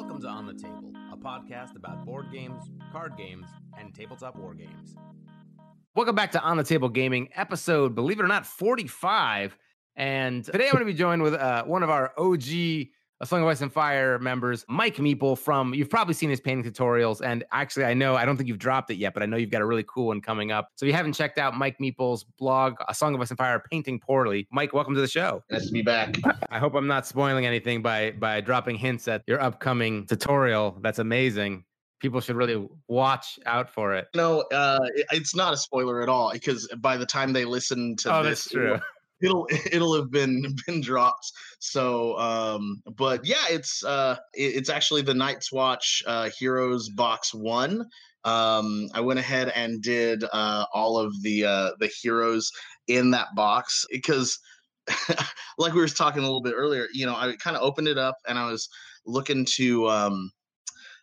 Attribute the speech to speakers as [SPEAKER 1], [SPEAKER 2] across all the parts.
[SPEAKER 1] Welcome to On the Table, a podcast about board games, card games, and tabletop war games. Welcome back to On the Table Gaming, episode, believe it or not, 45. And today I'm going to be joined with uh, one of our OG a Song of Ice and Fire members, Mike Meeple from, you've probably seen his painting tutorials. And actually, I know, I don't think you've dropped it yet, but I know you've got a really cool one coming up. So if you haven't checked out Mike Meeple's blog, A Song of Ice and Fire, Painting Poorly, Mike, welcome to the show.
[SPEAKER 2] Nice to be back.
[SPEAKER 1] I hope I'm not spoiling anything by by dropping hints at your upcoming tutorial. That's amazing people should really watch out for it.
[SPEAKER 2] No, uh, it's not a spoiler at all because by the time they listen to
[SPEAKER 1] oh,
[SPEAKER 2] this,
[SPEAKER 1] that's true
[SPEAKER 2] it'll it'll have been been dropped. So um but yeah it's uh it, it's actually the night's watch uh heroes box one. Um i went ahead and did uh all of the uh the heroes in that box because like we were talking a little bit earlier you know i kind of opened it up and i was looking to um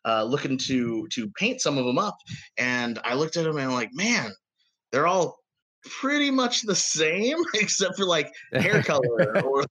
[SPEAKER 2] uh looking to to paint some of them up and i looked at them and I'm like man they're all pretty much the same except for like hair color or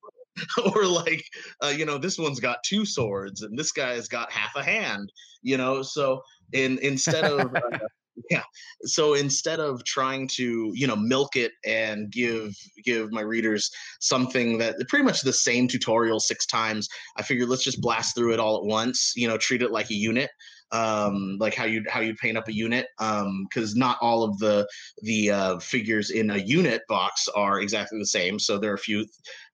[SPEAKER 2] or like uh, you know this one's got two swords and this guy's got half a hand you know? So in instead of uh, yeah so instead of trying to you know milk it and give give my readers something that pretty much the same tutorial six times i figured let's just blast through it all at once you know treat it like a unit um, like how you how you paint up a unit Um because um, not all of the the uh, figures in a unit box are exactly the same. So there are a few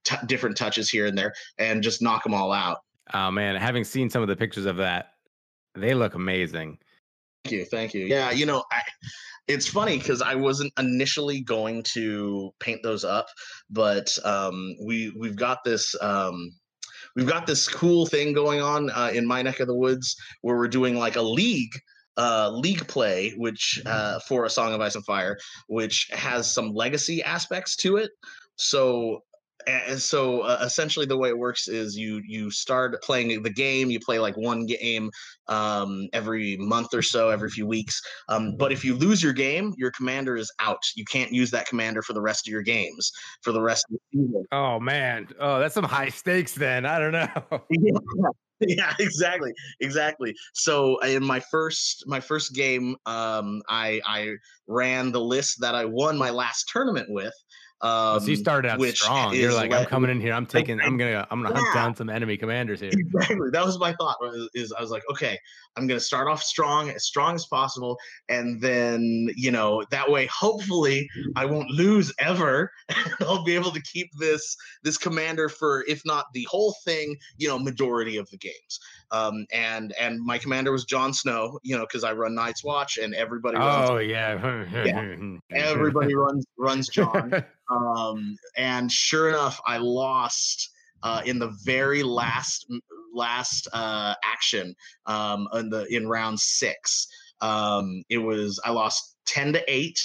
[SPEAKER 2] t- different touches here and there, and just knock them all out.
[SPEAKER 1] Oh man, having seen some of the pictures of that, they look amazing.
[SPEAKER 2] Thank you, thank you. Yeah, you know, I, it's funny because I wasn't initially going to paint those up, but um, we we've got this um, we've got this cool thing going on uh, in my neck of the woods where we're doing like a league uh, league play, which uh, for a Song of Ice and Fire, which has some legacy aspects to it. So and so uh, essentially the way it works is you you start playing the game you play like one game um, every month or so every few weeks um, but if you lose your game your commander is out. You can't use that commander for the rest of your games for the rest of the season.
[SPEAKER 1] Oh man. Oh that's some high stakes then. I don't know.
[SPEAKER 2] Yeah. yeah exactly exactly. So in my first my first game um i i ran the list that i won my last tournament with
[SPEAKER 1] um, so you started out strong. You're like, I'm coming in here. I'm taking. I'm gonna. I'm gonna yeah. hunt down some enemy commanders here.
[SPEAKER 2] Exactly. That was my thought. Is I was like, okay, I'm gonna start off strong, as strong as possible, and then you know that way, hopefully, I won't lose ever. I'll be able to keep this this commander for, if not the whole thing, you know, majority of the games. Um, and and my commander was Jon Snow, you know, because I run Night's Watch, and everybody.
[SPEAKER 1] Runs, oh yeah.
[SPEAKER 2] yeah. Everybody runs runs Jon. Um, and sure enough, I lost uh, in the very last last uh, action um, in the in round six. Um, it was I lost ten to eight.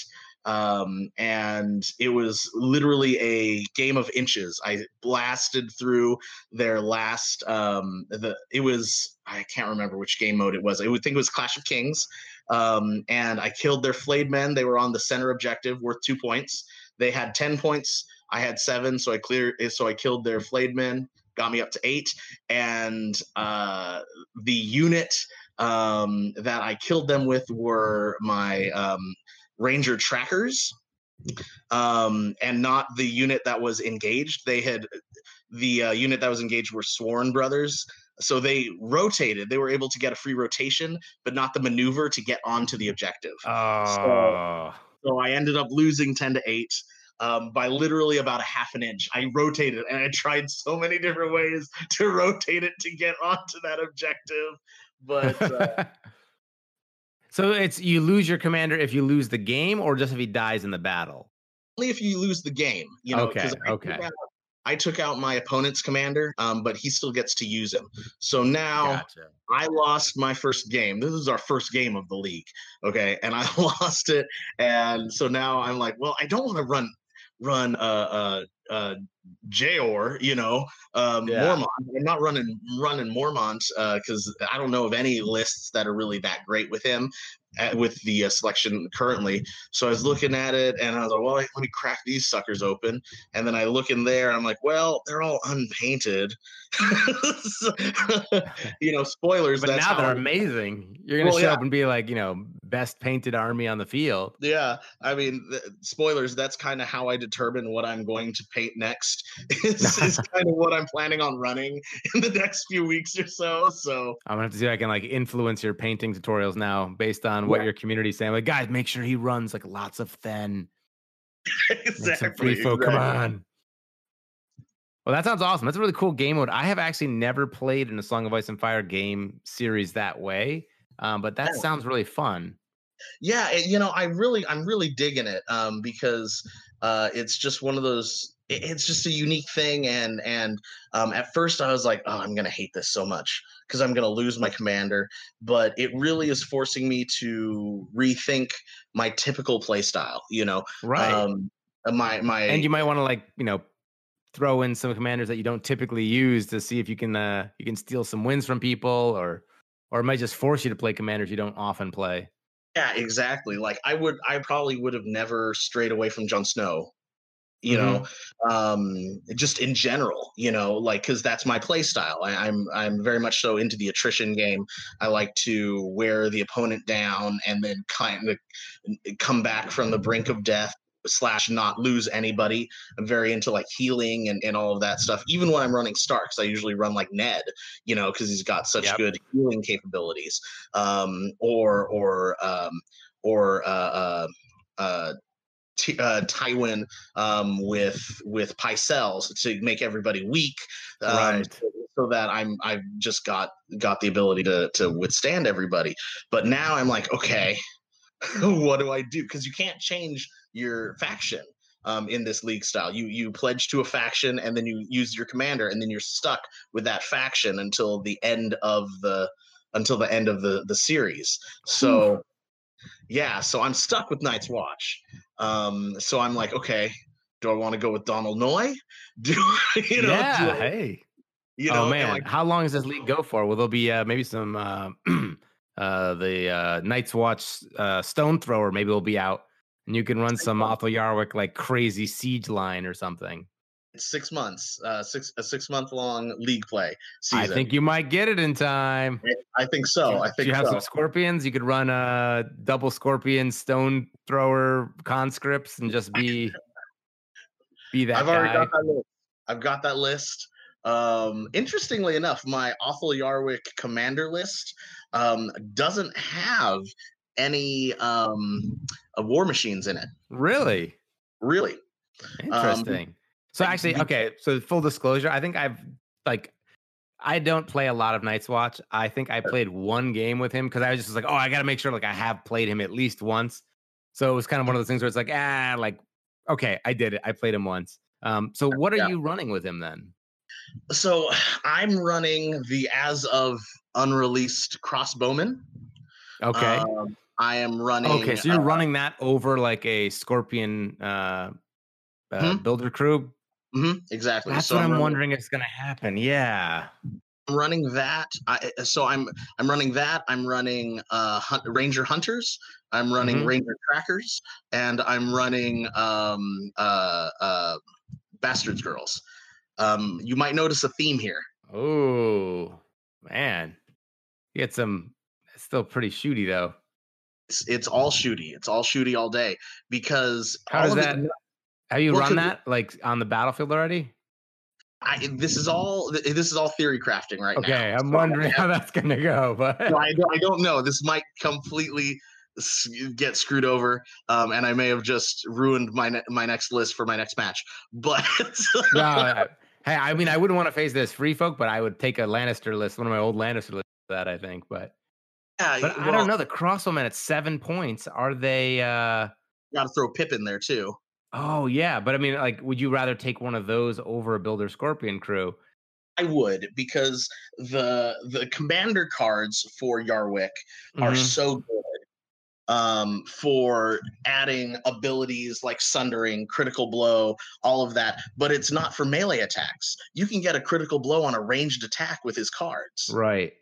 [SPEAKER 2] Um, and it was literally a game of inches. I blasted through their last. Um, the it was I can't remember which game mode it was. I would think it was Clash of Kings, um, and I killed their flayed men. They were on the center objective, worth two points. They had 10 points. I had seven. So I clear so I killed their flayed men, got me up to eight. And uh, the unit um, that I killed them with were my um, Ranger trackers. Um, and not the unit that was engaged. They had the uh, unit that was engaged were Sworn Brothers, so they rotated. They were able to get a free rotation, but not the maneuver to get onto the objective.
[SPEAKER 1] Oh.
[SPEAKER 2] So, so I ended up losing 10 to 8 um, by literally about a half an inch. I rotated and I tried so many different ways to rotate it to get onto that objective. But uh,
[SPEAKER 1] so it's you lose your commander if you lose the game or just if he dies in the battle?
[SPEAKER 2] Only if you lose the game, you know.
[SPEAKER 1] Okay. Okay.
[SPEAKER 2] I took out my opponent's commander, um, but he still gets to use him. So now gotcha. I lost my first game. This is our first game of the league. Okay. And I lost it. And so now I'm like, well, I don't want to run run uh uh uh Jeor, you know, um
[SPEAKER 1] Yeah.
[SPEAKER 2] Mormont. I'm not running running Mormont uh because I don't know of any lists that are really that great with him uh, with the uh, selection currently. So I was looking at it and I was like, well, let me crack these suckers open. And then I look in there I'm like, well, they're all unpainted. So, you know, spoilers.
[SPEAKER 1] But now they're amazing. You're gonna
[SPEAKER 2] Well,
[SPEAKER 1] show
[SPEAKER 2] yeah.
[SPEAKER 1] up and be like, you know, best painted army on the field.
[SPEAKER 2] Yeah, I mean, the, spoilers. That's kind of how I determine what I'm going to paint next. Is, is kind of what I'm planning on running in the next few weeks or so. So
[SPEAKER 1] I'm gonna have to see if I can like influence your painting tutorials now based on what
[SPEAKER 2] Yeah.
[SPEAKER 1] your community's saying. Like, guys, make sure he runs like lots of Thenn.
[SPEAKER 2] Exactly,
[SPEAKER 1] free folk. Come on. Well, that sounds awesome. That's a really cool game mode. I have actually never played in a Song of Ice and Fire game series that way, um, but that sounds really fun.
[SPEAKER 2] Yeah, and, you know, I really, I'm really digging it um, because uh, it's just one of those. it- It's just a unique thing, and and um, at first I was like, oh, I'm gonna hate this so much because I'm gonna lose my commander. But it really is forcing me to rethink my typical play style. You know,
[SPEAKER 1] Right.
[SPEAKER 2] um, my my
[SPEAKER 1] and you might want to like, you know, throw in some commanders that you don't typically use to see if you can uh you can steal some wins from people or or it might just force you to play commanders you don't often play.
[SPEAKER 2] Yeah, exactly. Like I would, I probably would have never strayed away from Jon Snow. You
[SPEAKER 1] Mm-hmm.
[SPEAKER 2] know, um, just in general, you know, like because that's my play style. I, I'm I'm very much so into the attrition game. I like to wear the opponent down and then kind of come back from the brink of death slash not lose anybody. I'm very into like healing and, and all of that stuff. Even when I'm running Starks, I usually run like Ned, you know, because he's got such
[SPEAKER 1] Yep.
[SPEAKER 2] good healing capabilities. Um, or or um, or uh, uh, uh, T- uh, Tywin um, with with Pycelles to make everybody weak, um,
[SPEAKER 1] Right.
[SPEAKER 2] so, so that I'm I've just got got the ability to to withstand everybody. But now I'm like, okay, what do I do? Because you can't change your faction um, in this league style. You you pledge to a faction and then you use your commander and then you're stuck with that faction until the end of the until the end of the the series. So yeah, so I'm stuck with Night's Watch. Um, so I'm like, okay, do I want to go with Donal Noye? Do you know?
[SPEAKER 1] yeah,
[SPEAKER 2] I-
[SPEAKER 1] hey.
[SPEAKER 2] you know,
[SPEAKER 1] oh man,
[SPEAKER 2] I-
[SPEAKER 1] how long does this league go for? Will there be uh, maybe some uh, uh, the uh, Night's Watch uh, Stone Thrower? Maybe will be out, and you can run some Othell Yarwick like crazy siege line or something.
[SPEAKER 2] it's six months, uh, six a six month long league play season.
[SPEAKER 1] I think you might get it in time.
[SPEAKER 2] I think so. I think
[SPEAKER 1] you have
[SPEAKER 2] so.
[SPEAKER 1] some scorpions? You could run a double scorpion stone thrower conscripts and just be be that
[SPEAKER 2] I've already
[SPEAKER 1] guy.
[SPEAKER 2] got that list. I've got that list. Um, interestingly enough, my Othell Yarwick commander list um, doesn't have any um, uh, war machines in it.
[SPEAKER 1] Really
[SPEAKER 2] Really,
[SPEAKER 1] interesting. so actually, okay. So full disclosure, I think I've like I don't play a lot of Night's Watch. I think I played one game with him because I was just like, oh, I got to make sure like I have played him at least once. So it was kind of one of those things where it's like, ah, like okay, I did it. I played him once. Um, so what are
[SPEAKER 2] Yeah.
[SPEAKER 1] you running with him then?
[SPEAKER 2] So I'm running the as of unreleased crossbowman.
[SPEAKER 1] Okay.
[SPEAKER 2] Um, I am running.
[SPEAKER 1] Okay, so you're
[SPEAKER 2] uh,
[SPEAKER 1] running that over like a Scorpion uh, uh
[SPEAKER 2] Hmm?
[SPEAKER 1] builder crew.
[SPEAKER 2] mhm, exactly.
[SPEAKER 1] That's
[SPEAKER 2] so
[SPEAKER 1] what I'm
[SPEAKER 2] running-
[SPEAKER 1] wondering is going to happen. Yeah.
[SPEAKER 2] I'm running that. I, so I'm I'm running that. I'm running uh hunt, Ranger Hunters. I'm running
[SPEAKER 1] Mhm.
[SPEAKER 2] Ranger Trackers, and I'm running um uh uh Bastards Girls. Um, you might notice a theme here.
[SPEAKER 1] Oh man, you get some. It's still pretty shooty though.
[SPEAKER 2] It's, it's all shooty. It's all shooty all day because
[SPEAKER 1] How does
[SPEAKER 2] of it-
[SPEAKER 1] that? Have you
[SPEAKER 2] Well,
[SPEAKER 1] run that like on the battlefield already?
[SPEAKER 2] I, this is all this is all theory crafting right now.
[SPEAKER 1] Okay, I'm
[SPEAKER 2] So
[SPEAKER 1] wondering how that's gonna go, but
[SPEAKER 2] No, I don't, I don't know. This might completely get screwed over, um, and I may have just ruined my ne- my next list for my next match. But
[SPEAKER 1] no, I- hey, I mean, I wouldn't want to face this free folk, but I would take a Lannister list, one of my old Lannister lists. That I think, but
[SPEAKER 2] yeah,
[SPEAKER 1] but I don't know. The crossbowmen at seven points are they? uh
[SPEAKER 2] Got to throw Pip in there too.
[SPEAKER 1] Oh yeah, but I mean, like, would you rather take one of those over a Builder Scorpion crew?
[SPEAKER 2] I would because the the commander cards for Yarwick are
[SPEAKER 1] Mhm.
[SPEAKER 2] so good um, for adding abilities like sundering, critical blow, all of that, but it's not for melee attacks. You can get a critical blow on a ranged attack with his cards.
[SPEAKER 1] Right.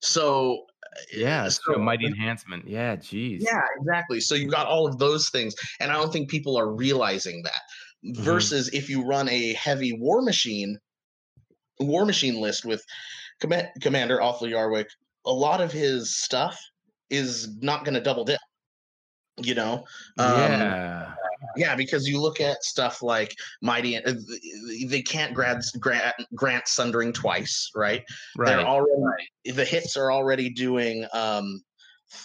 [SPEAKER 2] So
[SPEAKER 1] Yeah, it's
[SPEAKER 2] so-
[SPEAKER 1] a mighty enhancement. Yeah, geez.
[SPEAKER 2] yeah, exactly. So you've got all of those things, and I don't think people are realizing that.
[SPEAKER 1] Mm-hmm.
[SPEAKER 2] Versus if you run a heavy war machine, war machine list with Com- Commander Othell Yarwick, a lot of his stuff is not going to double dip. You know, Um,
[SPEAKER 1] yeah.
[SPEAKER 2] Yeah, because you look at stuff like Mighty, uh, they can't grant grant, grant sundering twice, right?
[SPEAKER 1] Right.
[SPEAKER 2] They're already the hits are already doing um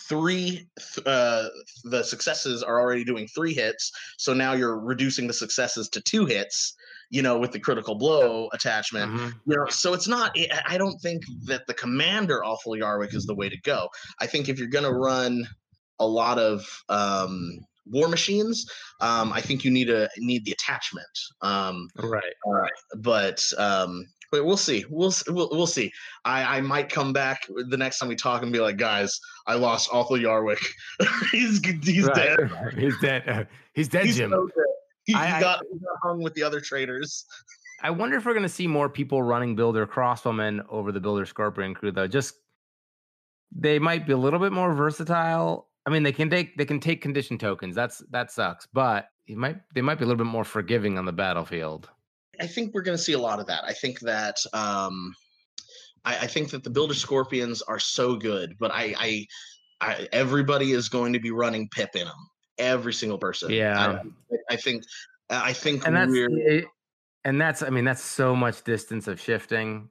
[SPEAKER 2] three uh the successes are already doing three hits so now you're reducing the successes to two hits you know with the critical blow attachment
[SPEAKER 1] Mhm.
[SPEAKER 2] you know so it's not i I don't think that the commander Othell Yarwick is the way to go i think if you're going to run a lot of um war machines um i think you need a need the attachment um
[SPEAKER 1] Right.
[SPEAKER 2] but um but we'll see we'll we'll, we'll see i i might come back the next time we talk and be like guys i lost Othell Yarwick he's he's
[SPEAKER 1] Right.
[SPEAKER 2] dead
[SPEAKER 1] He's dead. He's dead,
[SPEAKER 2] he's
[SPEAKER 1] Jim.
[SPEAKER 2] so dead. He, he
[SPEAKER 1] I- I-
[SPEAKER 2] got, he got hung with the other traders
[SPEAKER 1] I wonder if we're going to see more people running Builder Crossbowmen over the Builder Scorpion crew, though. Just they might be a little bit more versatile. I mean, they can take they can take condition tokens. That's that sucks, but it might they might be a little bit more forgiving on the battlefield.
[SPEAKER 2] I think we're going to see a lot of that. I think that um, I, I think that the Builder Scorpions are so good, but I, I, I everybody is going to be running Pip in them. Every single person.
[SPEAKER 1] Yeah.
[SPEAKER 2] I, I think. I think
[SPEAKER 1] And that's and that's I mean that's so much distance of shifting.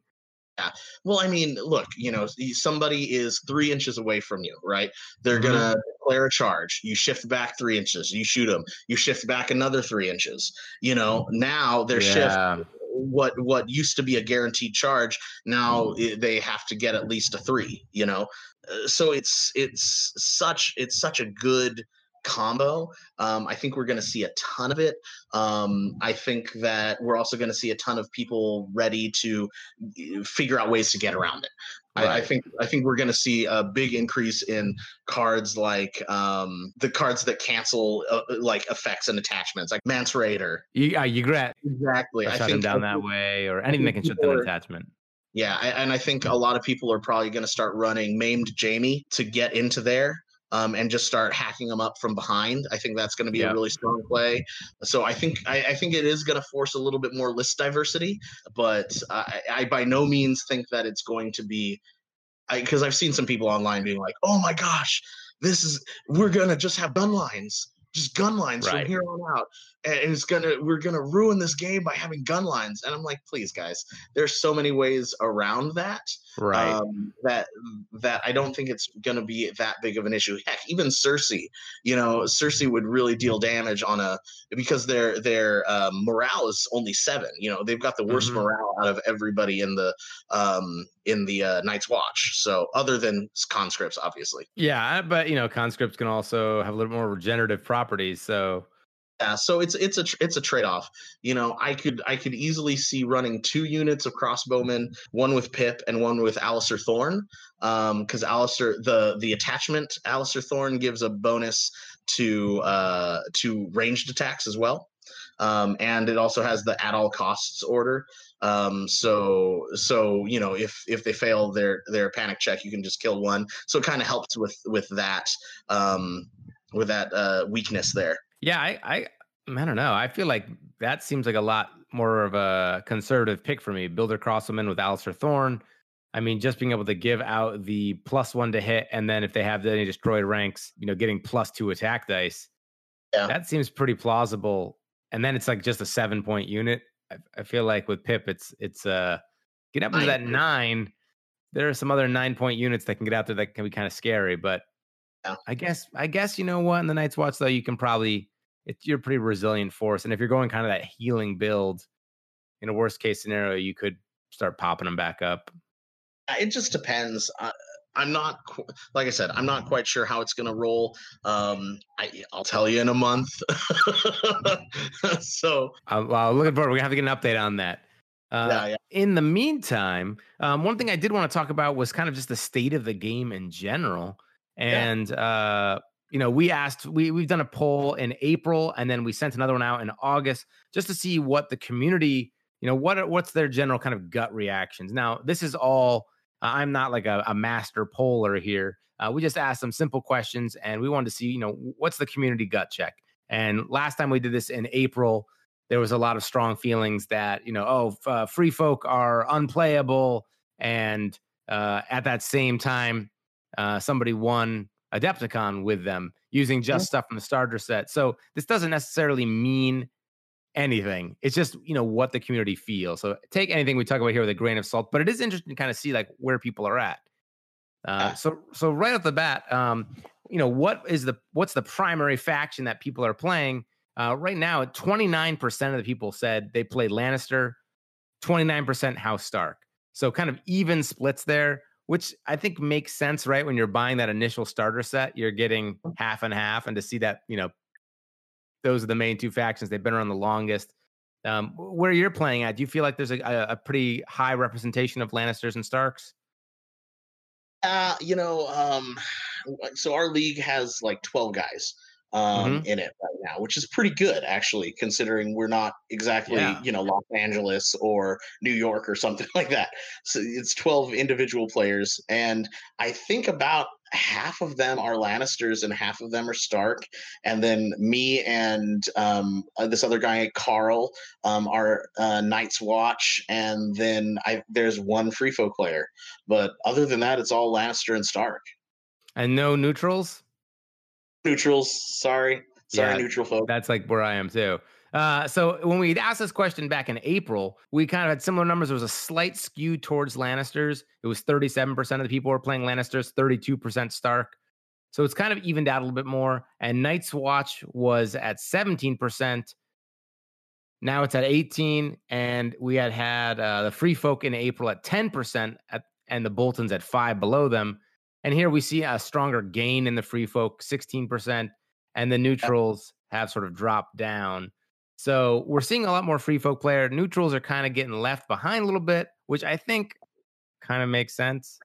[SPEAKER 2] Well. I mean, look, you know, somebody is three inches away from you, right? They're
[SPEAKER 1] Mhm.
[SPEAKER 2] gonna declare a charge. You shift back three inches. You shoot them. You shift back another three inches. You know, now their shift
[SPEAKER 1] yeah.
[SPEAKER 2] what what used to be a guaranteed charge now they have to get at least a three you know Uh, so it's it's such it's such a good combo um, i think we're going to see a ton of it um, i think that we're also going to see a ton of people ready to uh, figure out ways to get around it I, I think I think we're going to see a big increase in cards like um, the cards that cancel uh, like effects and attachments, like Mance Rayder.
[SPEAKER 1] You uh, you regret
[SPEAKER 2] Exactly. I
[SPEAKER 1] shut them down that way or anything that can shut down
[SPEAKER 2] are-
[SPEAKER 1] attachment.
[SPEAKER 2] Yeah, I, and I think a lot of people are probably going to start running maimed Jaime to get into there. Um, and just start hacking them up from behind. I think that's going to be
[SPEAKER 1] Yeah.
[SPEAKER 2] a really strong play. So I think I, I think it is going to force a little bit more list diversity, but I, I by no means think that it's going to be. Because I've seen some people online being like, "Oh my gosh, this is we're gonna just have gun lines, just gun lines
[SPEAKER 1] Right.
[SPEAKER 2] from here on out, it's gonna we're gonna ruin this game by having gun lines." And I'm like, "Please, guys, there's so many ways around that
[SPEAKER 1] Right.
[SPEAKER 2] um, that that I don't think it's to be that big of an issue. Heck, even Cersei, you know, Cersei would really deal damage on a because their their um, morale is only seven. You know, they've got the worst
[SPEAKER 1] Mhm.
[SPEAKER 2] morale out of everybody in the um, in the uh, Night's Watch. So other than conscripts, obviously.
[SPEAKER 1] yeah, but you know, conscripts can also have a little more regenerative properties. So
[SPEAKER 2] Yeah, so it's it's a it's a trade off. You know, I could I could easily see running two units of crossbowmen, one with Pip and one with Alistair Thorn, because Alistair the the attachment Alistair Thorn gives a bonus to uh, to ranged attacks as well, um, and it also has the at all costs order. Um, so so you know if if they fail their their panic check, you can just kill one. So it kind of helps with with that um, with that uh, weakness there.
[SPEAKER 1] Yeah, I, I I don't know. I feel like that seems like a lot more of a conservative pick for me. Builder Crossbowmen with Alistair Thorn. I mean, just being able to give out the plus one to hit, and then if they have any destroyed ranks, you know, getting plus two attack dice.
[SPEAKER 2] Yeah.
[SPEAKER 1] That seems pretty plausible. And then it's like just a seven point unit. I, I feel like with Pip, it's it's uh get up
[SPEAKER 2] to
[SPEAKER 1] that nine. There are some other nine point units that can get out there that can be kind of scary, but
[SPEAKER 2] Yeah.
[SPEAKER 1] I guess I guess you know what in the Night's Watch though you can probably it's you're a pretty resilient force, and if you're going kind of that healing build, in a worst case scenario, you could start popping them back up.
[SPEAKER 2] Uh, It just depends. Uh, I'm not like I said. I'm not quite sure how it's going to roll. Um, I, I'll tell you in a month. so
[SPEAKER 1] Uh, well, looking forward. We're gonna have to get an update on that. Uh,
[SPEAKER 2] yeah, yeah,
[SPEAKER 1] In the meantime, um, one thing I did want to talk about was kind of just the state of the game in general. And uh, you know, we asked, we we've done a poll in April, and then we sent another one out in August just to see what the community, you know, what what's their general kind of gut reactions. Now, this is all. I'm not like a, a master poller here. Uh, we just asked some simple questions, and we wanted to see, you know, what's the community gut check. And last time we did this in April, there was a lot of strong feelings that you know, oh, uh, free folk are unplayable, and uh, at that same time, uh, somebody won Adepticon with them using just yeah. stuff from the starter set. So this doesn't necessarily mean anything. It's just you know what the community feels. So take anything we talk about here with a grain of salt. But it is interesting to kind of see like where people are at. Uh, so so right off the bat, um, you know what is the what's the primary faction that people are playing uh, right now? Twenty nine percent of the people said they played Lannister, twenty nine percent House Stark. So kind of even splits there which I think makes sense, right? When you're buying that initial starter set, you're getting mm. half and half, and to see that, you know, those are the main two factions. They've been around the longest. Um, where you're playing at, do you feel like there's a, a pretty high representation of Lannisters and Starks?
[SPEAKER 2] Uh, you know, um, so our league has like 12 guys um, mm-hmm. in it right now, which is pretty good actually, considering we're not exactly yeah. you know Los Angeles or New York or something like that. So it's twelve individual players, and I think about half of them are Lannisters and half of them are Stark, and then me and um, uh, this other guy Carl um, are uh, Night's Watch, and then I there's one Free Folk player, but other than that, it's all Lannister and Stark.
[SPEAKER 1] And no neutrals
[SPEAKER 2] neutrals. Sorry, sorry, yeah, neutral folks.
[SPEAKER 1] That's like where I am too. Uh, so when we asked this question back in April, we kind of had similar numbers. There was a slight skew towards Lannisters. It was 37% of the people were playing Lannisters, 32% Stark. So it's kind of evened out a little bit more. And Night's Watch was at 17%. Now it's at 18. And we had had uh, the Free Folk in April at 10% at, and the Boltons at five below them. And here we see a stronger gain in the free folk, 16%, and the neutrals have sort of dropped down. So we're seeing a lot more free folk player. Neutrals are kind of getting left behind a little bit, which I think kind of makes sense.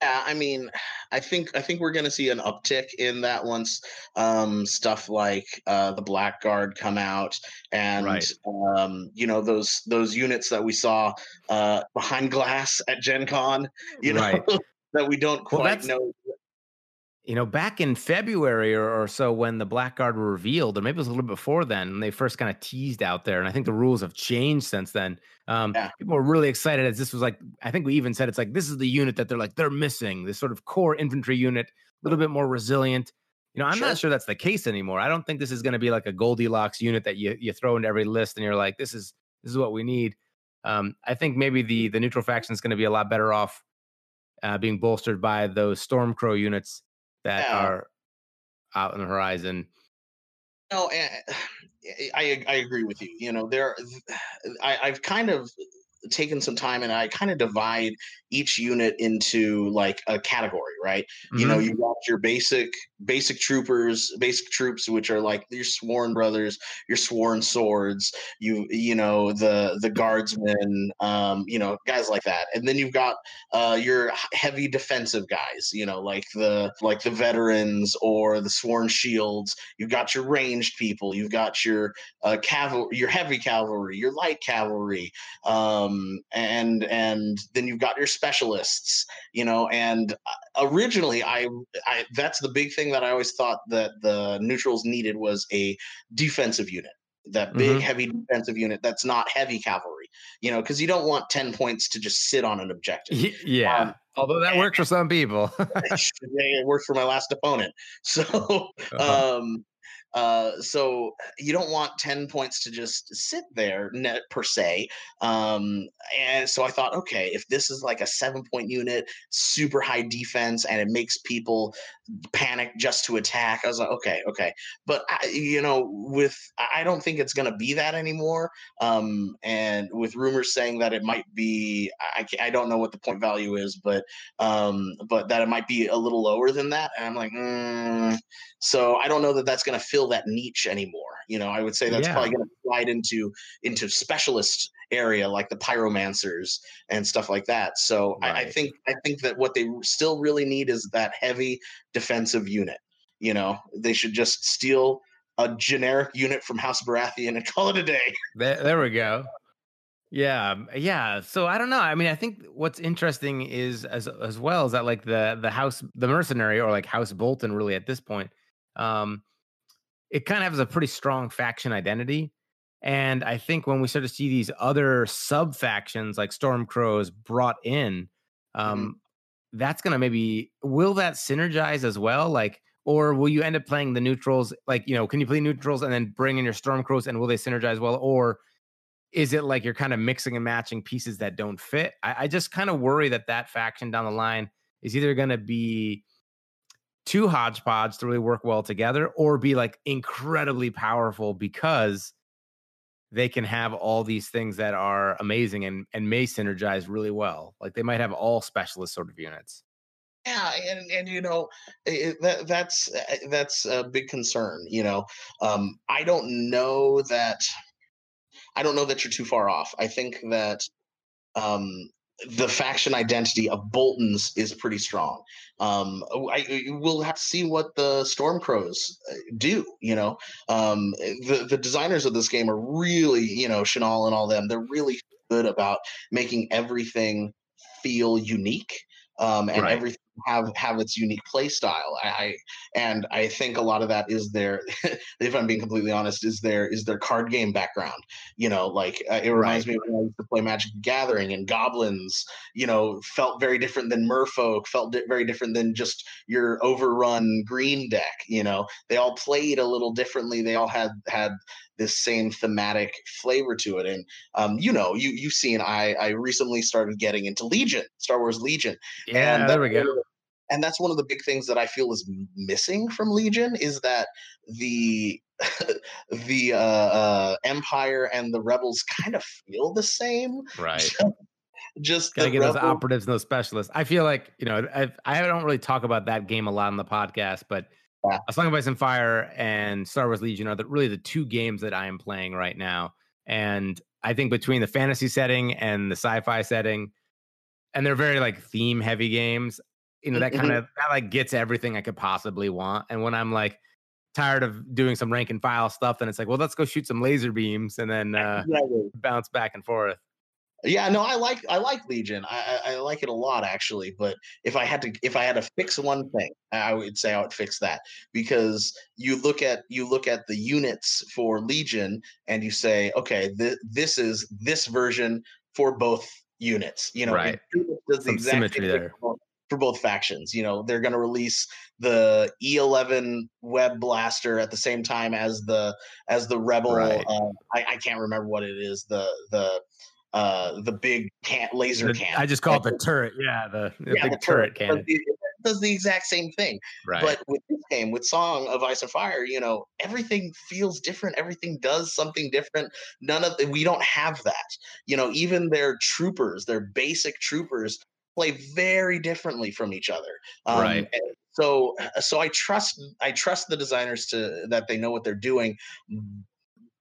[SPEAKER 2] Yeah, I mean, I think I think we're going to see an uptick in that once um, stuff like uh, the Blackguard come out, and right. um, you know those those units that we saw uh, behind glass at Gen Con. You know, right. That we don't quite well, know.
[SPEAKER 1] You know, back in February or, or, so when the Blackguard were revealed, or maybe it was a little bit before then, when they first kind of teased out there. And I think the rules have changed since then. Um, yeah. People were really excited as this was like, I think we even said it's like, this is the unit that they're like, they're missing this sort of core infantry unit, a little bit more resilient. You know, I'm sure. not sure that's the case anymore. I don't think this is going to be like a Goldilocks unit that you you throw into every list and you're like, this is this is what we need. Um, I think maybe the the neutral faction is going to be a lot better off uh, being bolstered by those Stormcrow units that yeah. are out on the horizon.
[SPEAKER 2] No, I I agree with you. You know, there I, I've kind of taken some time and I kind of divide each unit into like a category, right? Mm-hmm. You know, you got your basic basic troopers, basic troops, which are like your sworn brothers, your sworn swords, you you know the the guardsmen, um, you know guys like that, and then you've got uh, your heavy defensive guys, you know like the like the veterans or the sworn shields. You've got your ranged people, you've got your uh, cavalry, your heavy cavalry, your light cavalry, um, and and then you've got your specialists, you know. And uh, originally, I, I that's the big thing that I always thought that the neutrals needed was a defensive unit that big mm-hmm. heavy defensive unit that's not heavy cavalry you know because you don't want 10 points to just sit on an objective
[SPEAKER 1] yeah um, although that works for some people
[SPEAKER 2] it worked for my last opponent so uh-huh. um uh, so you don't want 10 points to just sit there net per se. Um, and so I thought, okay, if this is like a seven point unit, super high defense, and it makes people panic just to attack, I was like, okay, okay. But I, you know, with I don't think it's going to be that anymore. Um, and with rumors saying that it might be, I, I don't know what the point value is, but um, but that it might be a little lower than that. And I'm like, mm. so I don't know that that's going to fill fill that niche anymore. You know, I would say that's yeah. probably going to slide into into specialist area like the pyromancers and stuff like that. So right. I, I, think I think that what they still really need is that heavy defensive unit. You know, they should just steal a generic unit from House Baratheon and call it a day.
[SPEAKER 1] There, there we go. Yeah, um, yeah. So I don't know. I mean, I think what's interesting is as as well is that like the the house the mercenary or like House Bolton really at this point, um, it kind of has a pretty strong faction identity. And I think when we start to see these other sub factions like Stormcrows brought in, um, mm-hmm. that's gonna maybe will that synergize as well? Like, or will you end up playing the neutrals? Like, you know, can you play neutrals and then bring in your Stormcrows and will they synergize well? Or is it like you're kind of mixing and matching pieces that don't fit? I, I just kind of worry that that faction down the line is either going to be too hodgepodge to really work well together or be like incredibly powerful because they can have all these things that are amazing and, and may synergize really well. Like they might have all specialist sort of units.
[SPEAKER 2] Yeah, and and you know it, that that's eh, that's a big concern. You know, um, I don't know that I don't know that you're too far off. I think that um, the faction identity of Bolton's is pretty strong. Um, I, we'll have to see what the Stormcrows uh, do. You know, um, the the designers of this game are really, you know, Shinall and all them. They're really good about making everything feel unique um, and right. everything have have its unique play style. I, I, and I think a lot of that is their, if I'm being completely honest, is their is their card game background. You know, like uh, it reminds right. me when I used to play Magic Gathering and Goblins. You know, felt very different than Merfolk. Felt di- very different than just your overrun green deck. You know, they all played a little differently. They all had had this same thematic flavor to it. And um, you know, you you've seen I I recently started getting into Legion, Star Wars Legion.
[SPEAKER 1] Yeah, and there we go
[SPEAKER 2] and that's one of the big things that I feel is missing from Legion is that the the uh, uh, Empire and the Rebels kind of feel the same,
[SPEAKER 1] right?
[SPEAKER 2] Just
[SPEAKER 1] gotta get Rebel- those operatives and those specialists. I feel like you know I I don't really talk about that game a lot on the podcast, but yeah. A Song of Ice and Fire and Star Wars Legion are the, really the two games that I am playing right now, and I think between the fantasy setting and the sci-fi setting, and they're very like theme heavy games you know that kind of that like gets everything i could possibly want and when i'm like tired of doing some rank and file stuff then it's like well let's go shoot some laser beams and then uh exactly. bounce back and forth
[SPEAKER 2] yeah no i like i like legion I, I like it a lot actually but if i had to if i had to fix one thing i would say i would fix that because you look at you look at the units for legion and you say okay th- this is this version for both units you know
[SPEAKER 1] right. does the exact symmetry there
[SPEAKER 2] for both factions. You know, they're going to release the E11 web blaster at the same time as the as the Rebel. Right. Uh, I, I, can't remember what it is. The the uh the big can laser
[SPEAKER 1] the,
[SPEAKER 2] can.
[SPEAKER 1] I just call it the turret. Yeah, the, the yeah, big the turret, turret cannon.
[SPEAKER 2] It does the exact same thing.
[SPEAKER 1] Right.
[SPEAKER 2] But with this game, with Song of Ice and Fire, you know, everything feels different. Everything does something different. None of the, we don't have that. You know, even their troopers, their basic troopers play very differently from each other.
[SPEAKER 1] Um, right.
[SPEAKER 2] So, so I trust I trust the designers to that they know what they're doing.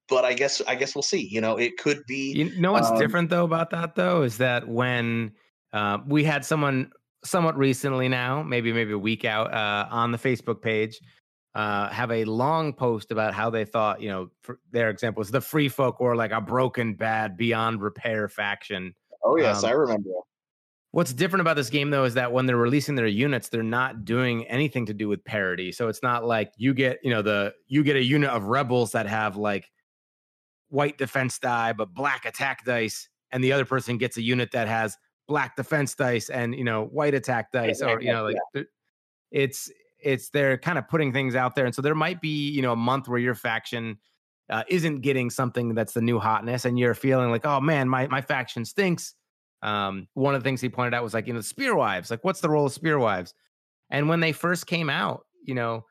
[SPEAKER 2] But I guess I guess we'll see. You know, it could be.
[SPEAKER 1] You know what's um, different though about that though is that when uh, we had someone somewhat recently now, maybe maybe a week out uh, on the Facebook page, uh, have a long post about how they thought, you know, for their example was the free folk or like a broken, bad, beyond repair faction.
[SPEAKER 2] Oh yes, um, I remember.
[SPEAKER 1] What's different about this game though is that when they're releasing their units, they're not doing anything to do with parity. So it's not like you get, you know, the you get a unit of rebels that have like white defense die but black attack dice, and the other person gets a unit that has black defense dice and you know white attack dice, or you know, like yeah. it's it's they're kind of putting things out there, and so there might be you know a month where your faction uh, isn't getting something that's the new hotness, and you're feeling like, oh man, my my faction stinks um, one of the things he pointed out was like, you know, spear wives, like what's the role of spear wives? And when they first came out, you know,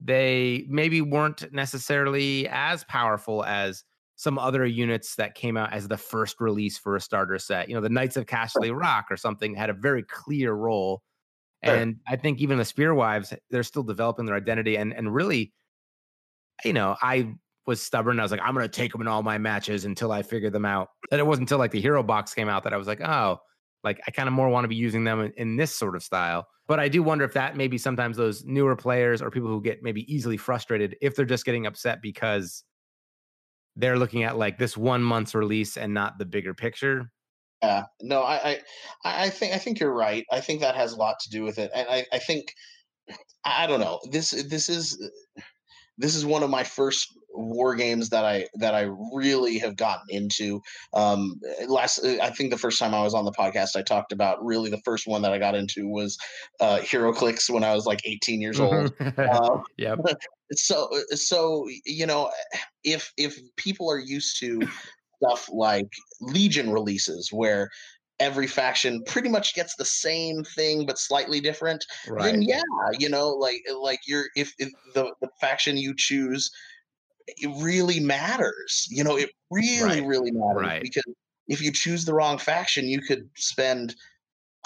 [SPEAKER 1] they maybe weren't necessarily as powerful as some other units that came out as the first release for a starter set. You know, the Knights of Casterly Rock or something had a very clear role. And I think even the Spear Wives, they're still developing their identity. And and really, you know, I was stubborn. I was like, I'm to take them in all my matches until I figure them out. And it wasn't until like the hero box came out that I was like, oh, Like I kind of more want to be using them in, in, this sort of style. But I do wonder if that maybe sometimes those newer players or people who get maybe easily frustrated if they're just getting upset because they're looking at like this one month's release and not the bigger picture.
[SPEAKER 2] Yeah, no, I, I, I think I think you're right. I think that has a lot to do with it, and I, I think I don't know. This this is this is one of my first war games that I that I really have gotten into. Um, last, I think the first time I was on the podcast, I talked about really the first one that I got into was uh, HeroClix when I was like 18 years old. uh,
[SPEAKER 1] yep.
[SPEAKER 2] So so you know, if if people are used to stuff like Legion releases where every faction pretty much gets the same thing but slightly different right. then yeah you know like like you're if, if the, the faction you choose it really matters you know it really right. really matters right. because if you choose the wrong faction you could spend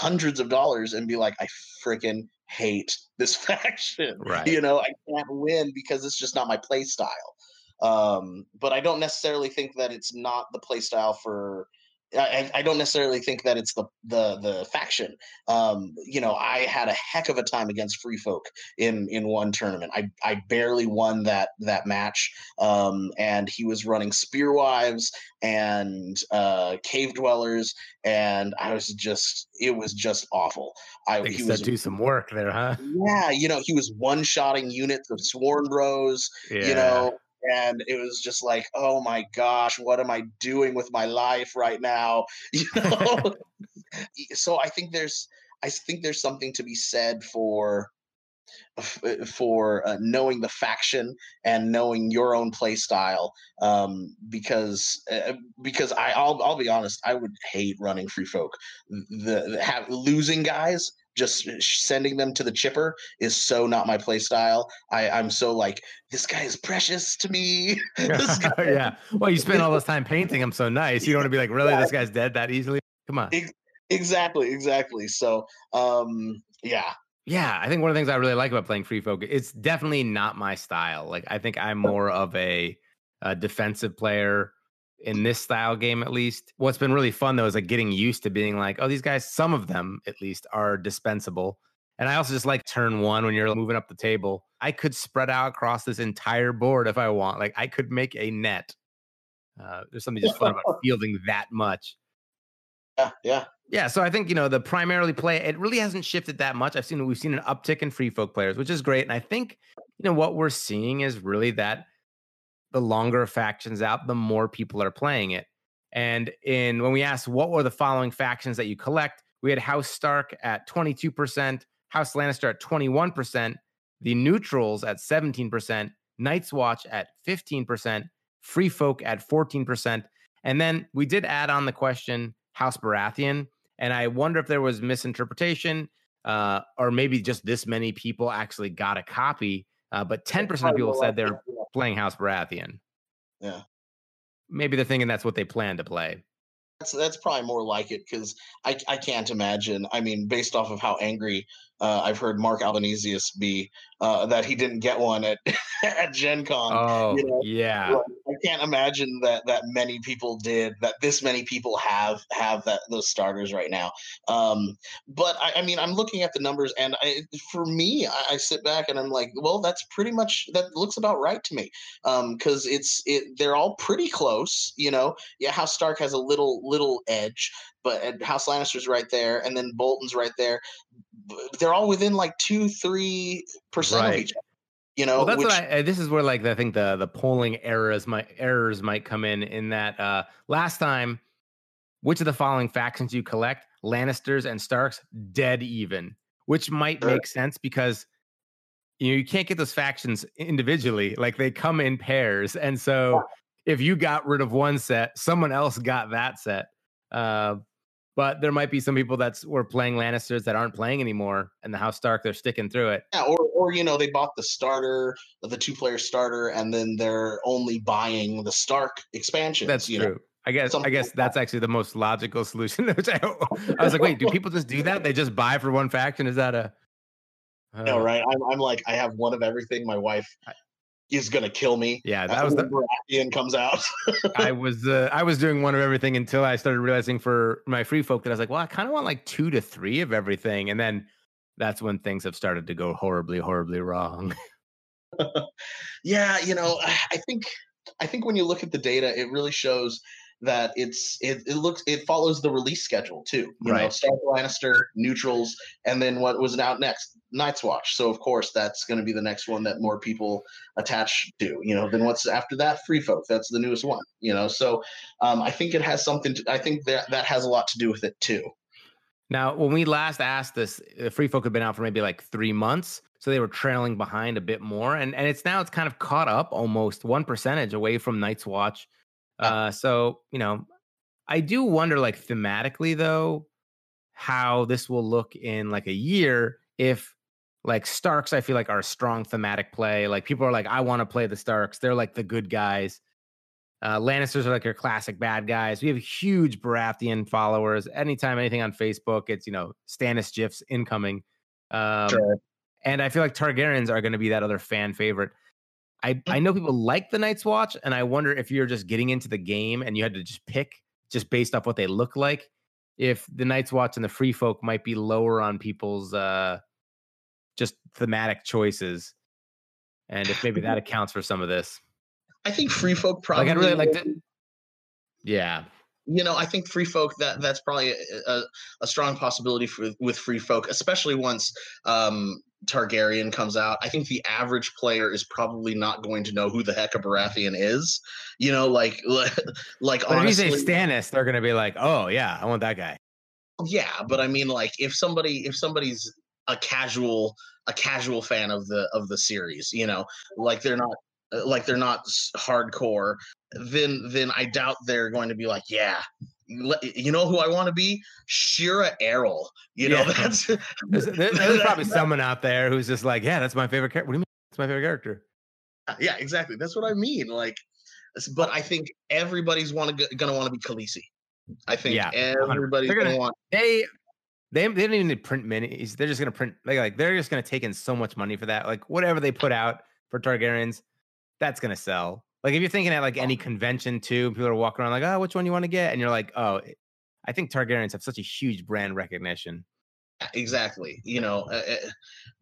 [SPEAKER 2] hundreds of dollars and be like i freaking hate this faction right you know i can't win because it's just not my play style um but i don't necessarily think that it's not the play style for I, I, don't necessarily think that it's the the the faction. Um, you know, I had a heck of a time against Free Folk in in one tournament. I I barely won that that match, um, and he was running Spearwives and uh, Cave Dwellers, and I was just it was just awful.
[SPEAKER 1] I he was do some work there, huh?
[SPEAKER 2] Yeah, you know, he was one shotting units of Sworn Bros. Yeah. You know, and it was just like oh my gosh what am i doing with my life right now? You know? So i think there's i think there's something to be said for uh, for uh, knowing the faction and knowing your own play style um, because uh, because I I'll, I'll be honest I would hate running free folk. The, the have losing guys just sending them to the chipper is so not my play style. I, I'm so like, this guy is precious to me.
[SPEAKER 1] yeah. Well, you spend all this time painting him so nice. You don't want to be like, really, this guy's dead that easily? Come on.
[SPEAKER 2] Exactly, exactly. So um yeah.
[SPEAKER 1] Yeah, I think one of the things I really like about playing free folk, it's definitely not my style. Like I think I'm more of a, a defensive player in this style game at least. What's been really fun though is like getting used to being like, oh, these guys, some of them at least are dispensable. And I also just like turn one when you're moving up the table. I could spread out across this entire board if I want. Like I could make a net. Uh, there's something just fun about fielding that much.
[SPEAKER 2] Yeah, yeah,
[SPEAKER 1] yeah. So I think you know the primarily play. It really hasn't shifted that much. I've seen we've seen an uptick in free folk players, which is great. And I think you know what we're seeing is really that the longer factions out, the more people are playing it. And in when we asked what were the following factions that you collect, we had House Stark at 22%, House Lannister at 21%, the neutrals at 17%, Night's Watch at 15%, Free Folk at 14%. And then we did add on the question House Baratheon. And I wonder if there was misinterpretation uh, or maybe just this many people actually got a copy. Uh, but 10% of people said they're playing House Baratheon.
[SPEAKER 2] Yeah.
[SPEAKER 1] Maybe they're thinking that's what they plan to play.
[SPEAKER 2] That's that's probably more like it because I I can't imagine. I mean, based off of how angry uh, I've heard Mark Albanesius be uh, that he didn't get one at at Gen Con.
[SPEAKER 1] Oh, you know? yeah.
[SPEAKER 2] Can't imagine that that many people did that. This many people have have that those starters right now. Um, but I, I, mean, I'm looking at the numbers, and I, for me, I, I, sit back and I'm like, well, that's pretty much that looks about right to me. Because um, it's it, they're all pretty close. You know, yeah, House Stark has a little little edge, but House Lannister's right there, and then Bolton's right there. They're all within like two, three percent right. of each other. You know,
[SPEAKER 1] well, that's which, what I, this is where like I think the the polling errors might errors might come in. In that uh last time, which of the following factions you collect, Lannisters and Starks, dead even, which might make sense because you know you can't get those factions individually; like they come in pairs, and so if you got rid of one set, someone else got that set. Uh, but there might be some people that's were playing Lannisters that aren't playing anymore, and the House Stark they're sticking through it.
[SPEAKER 2] Yeah, or or you know they bought the starter, the two player starter, and then they're only buying the Stark expansion.
[SPEAKER 1] That's true. Know? I guess I guess like that's that. actually the most logical solution. Which I, I was like, wait, do people just do that? They just buy for one faction? Is that a
[SPEAKER 2] uh, no, right? I'm, I'm like, I have one of everything. My wife is gonna kill me.
[SPEAKER 1] Yeah, that was the
[SPEAKER 2] Baratheon comes out.
[SPEAKER 1] I was uh, I was doing one of everything until I started realizing for my free folk that I was like, well, I kind of want like two to three of everything, and then that's when things have started to go horribly, horribly wrong.
[SPEAKER 2] yeah, you know, I think I think when you look at the data, it really shows that it's it, it looks it follows the release schedule too. You right. know, Stark Lannister, neutrals, and then what was out next? Night's Watch. So of course that's going to be the next one that more people attach to. You know, then what's after that? Free Folk. That's the newest one. You know, so um, I think it has something. To, I think that that has a lot to do with it too.
[SPEAKER 1] Now, when we last asked this, the Free Folk had been out for maybe like three months, so they were trailing behind a bit more, and and it's now it's kind of caught up almost one percentage away from Night's Watch uh, so you know, I do wonder, like thematically though, how this will look in like a year if like Starks, I feel like are a strong thematic play. Like people are like, I want to play the Starks. They're like the good guys. Uh, Lannisters are like your classic bad guys. We have huge Baratheon followers. Anytime anything on Facebook, it's you know Stannis gifs incoming. Um, sure. And I feel like Targaryens are going to be that other fan favorite. I mm. I know people like the Night's Watch, and I wonder if you're just getting into the game and you had to just pick just based off what they look like, if the Night's Watch and the Free Folk might be lower on people's uh just thematic choices, and if maybe that accounts for some of this.
[SPEAKER 2] I think Free Folk probably.
[SPEAKER 1] Like I'd really like to. Yeah,
[SPEAKER 2] you know, I think free folk that that's probably a, a, a, strong possibility for with free folk, especially once um, Targaryen comes out, I think the average player is probably not going to know who the heck a Baratheon is. You know, like like
[SPEAKER 1] but honestly, if you say Stannis, they're going to be like, "Oh yeah, I want that guy."
[SPEAKER 2] Yeah, but I mean, like if somebody if somebody's a casual a casual fan of the of the series, you know, like they're not like they're not hardcore, then then I doubt they're going to be like, "Yeah, you know who I want to be? Shira Errol. You know, yeah. that's
[SPEAKER 1] there's, there's probably someone out there who's just like, yeah, that's my favorite character. What do you mean? It's my favorite character.
[SPEAKER 2] Uh, yeah, exactly. That's what I mean. Like, but I think everybody's want to gonna want to be Khaleesi. I think yeah, everybody's gonna, gonna, want.
[SPEAKER 1] They they they don't even need to print minis. They're just gonna print like like they're just gonna take in so much money for that. Like whatever they put out for Targaryens, that's gonna sell. Like if you're thinking at like any convention too, people are walking around like, oh, which one you want to get? And you're like, oh, I think Targaryens have such a huge brand recognition.
[SPEAKER 2] Exactly. You know, uh,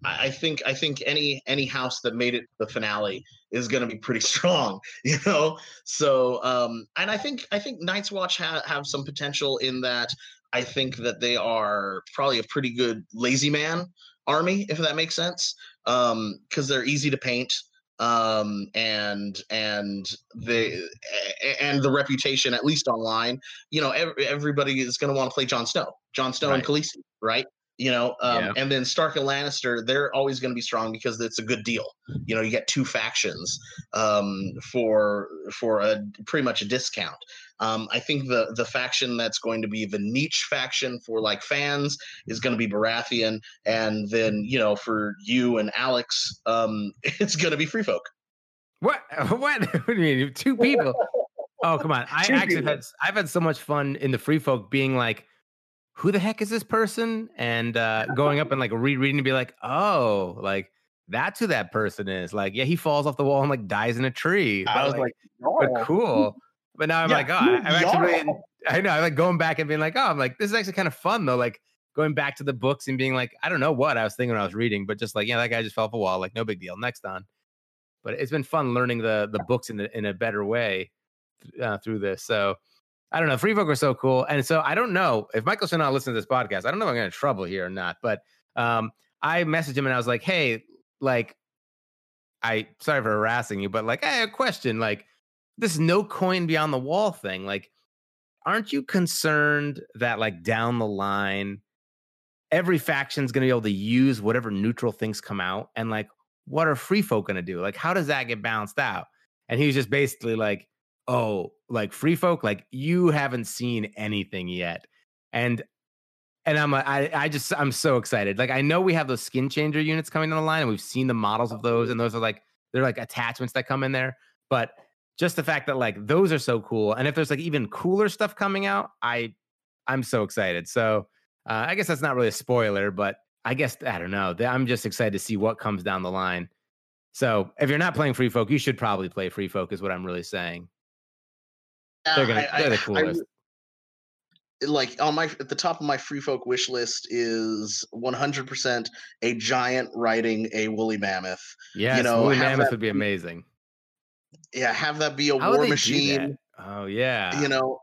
[SPEAKER 2] I think I think any any house that made it the finale is going to be pretty strong. You know, so um, and I think I think Night's Watch ha- have some potential in that. I think that they are probably a pretty good lazy man army, if that makes sense, because um, they're easy to paint um, and and the and the reputation, at least online. You know, every, everybody is going to want to play Jon Snow, Jon Snow right. and Khaleesi, right? You know, um, yeah. and then Stark and Lannister, they're always going to be strong because it's a good deal. You know, you get two factions um, for for a pretty much a discount. Um, I think the the faction that's going to be the niche faction for like fans is going to be Baratheon, and then you know for you and Alex, um, it's going to be Free Folk.
[SPEAKER 1] What? What? what do you mean? Two people? Oh come on! I actually had I've had so much fun in the Free Folk being like, who the heck is this person? And uh, going up and like rereading and be like, oh, like that's who that person is. Like, yeah, he falls off the wall and like dies in a tree. But I was like, like but cool. But now I'm yeah, like, oh, I'm actually really, I know, I'm like going back and being like, oh, I'm like, this is actually kind of fun though. Like going back to the books and being like, I don't know what I was thinking when I was reading, but just like, yeah, that guy just fell off a wall. Like, no big deal. Next on. But it's been fun learning the the books in a, in a better way uh, through this. So I don't know. Free folk are so cool, and so I don't know if Michael should not listen to this podcast. I don't know if I'm going to trouble here or not. But um, I messaged him and I was like, hey, like, I sorry for harassing you, but like, I have a question. Like, this no coin beyond the wall thing like aren't you concerned that like down the line every faction's going to be able to use whatever neutral things come out and like what are free folk going to do like how does that get balanced out and he was just basically like oh like free folk like you haven't seen anything yet. And and i'm I, I just i'm so excited. Like i know we have those skin changer units coming down the line and we've seen the models of those and those are like they're like attachments that come in there. But just the fact that like those are so cool and if there's like even cooler stuff coming out i i'm so excited. So uh, i guess that's not really a spoiler but i guess i don't know i'm just excited to see what comes down the line. So if you're not playing Free Folk, you should probably play Free Folk. Is what I'm really saying. They're gonna,
[SPEAKER 2] I,
[SPEAKER 1] they're the
[SPEAKER 2] I- I like on my at the top of my free folk wish list is 100% a giant riding a woolly mammoth.
[SPEAKER 1] yes,
[SPEAKER 2] know,
[SPEAKER 1] Woolly Mammoth
[SPEAKER 2] that
[SPEAKER 1] would be amazing.
[SPEAKER 2] Yeah, have that be a
[SPEAKER 1] How
[SPEAKER 2] war machine.
[SPEAKER 1] Oh yeah.
[SPEAKER 2] You know,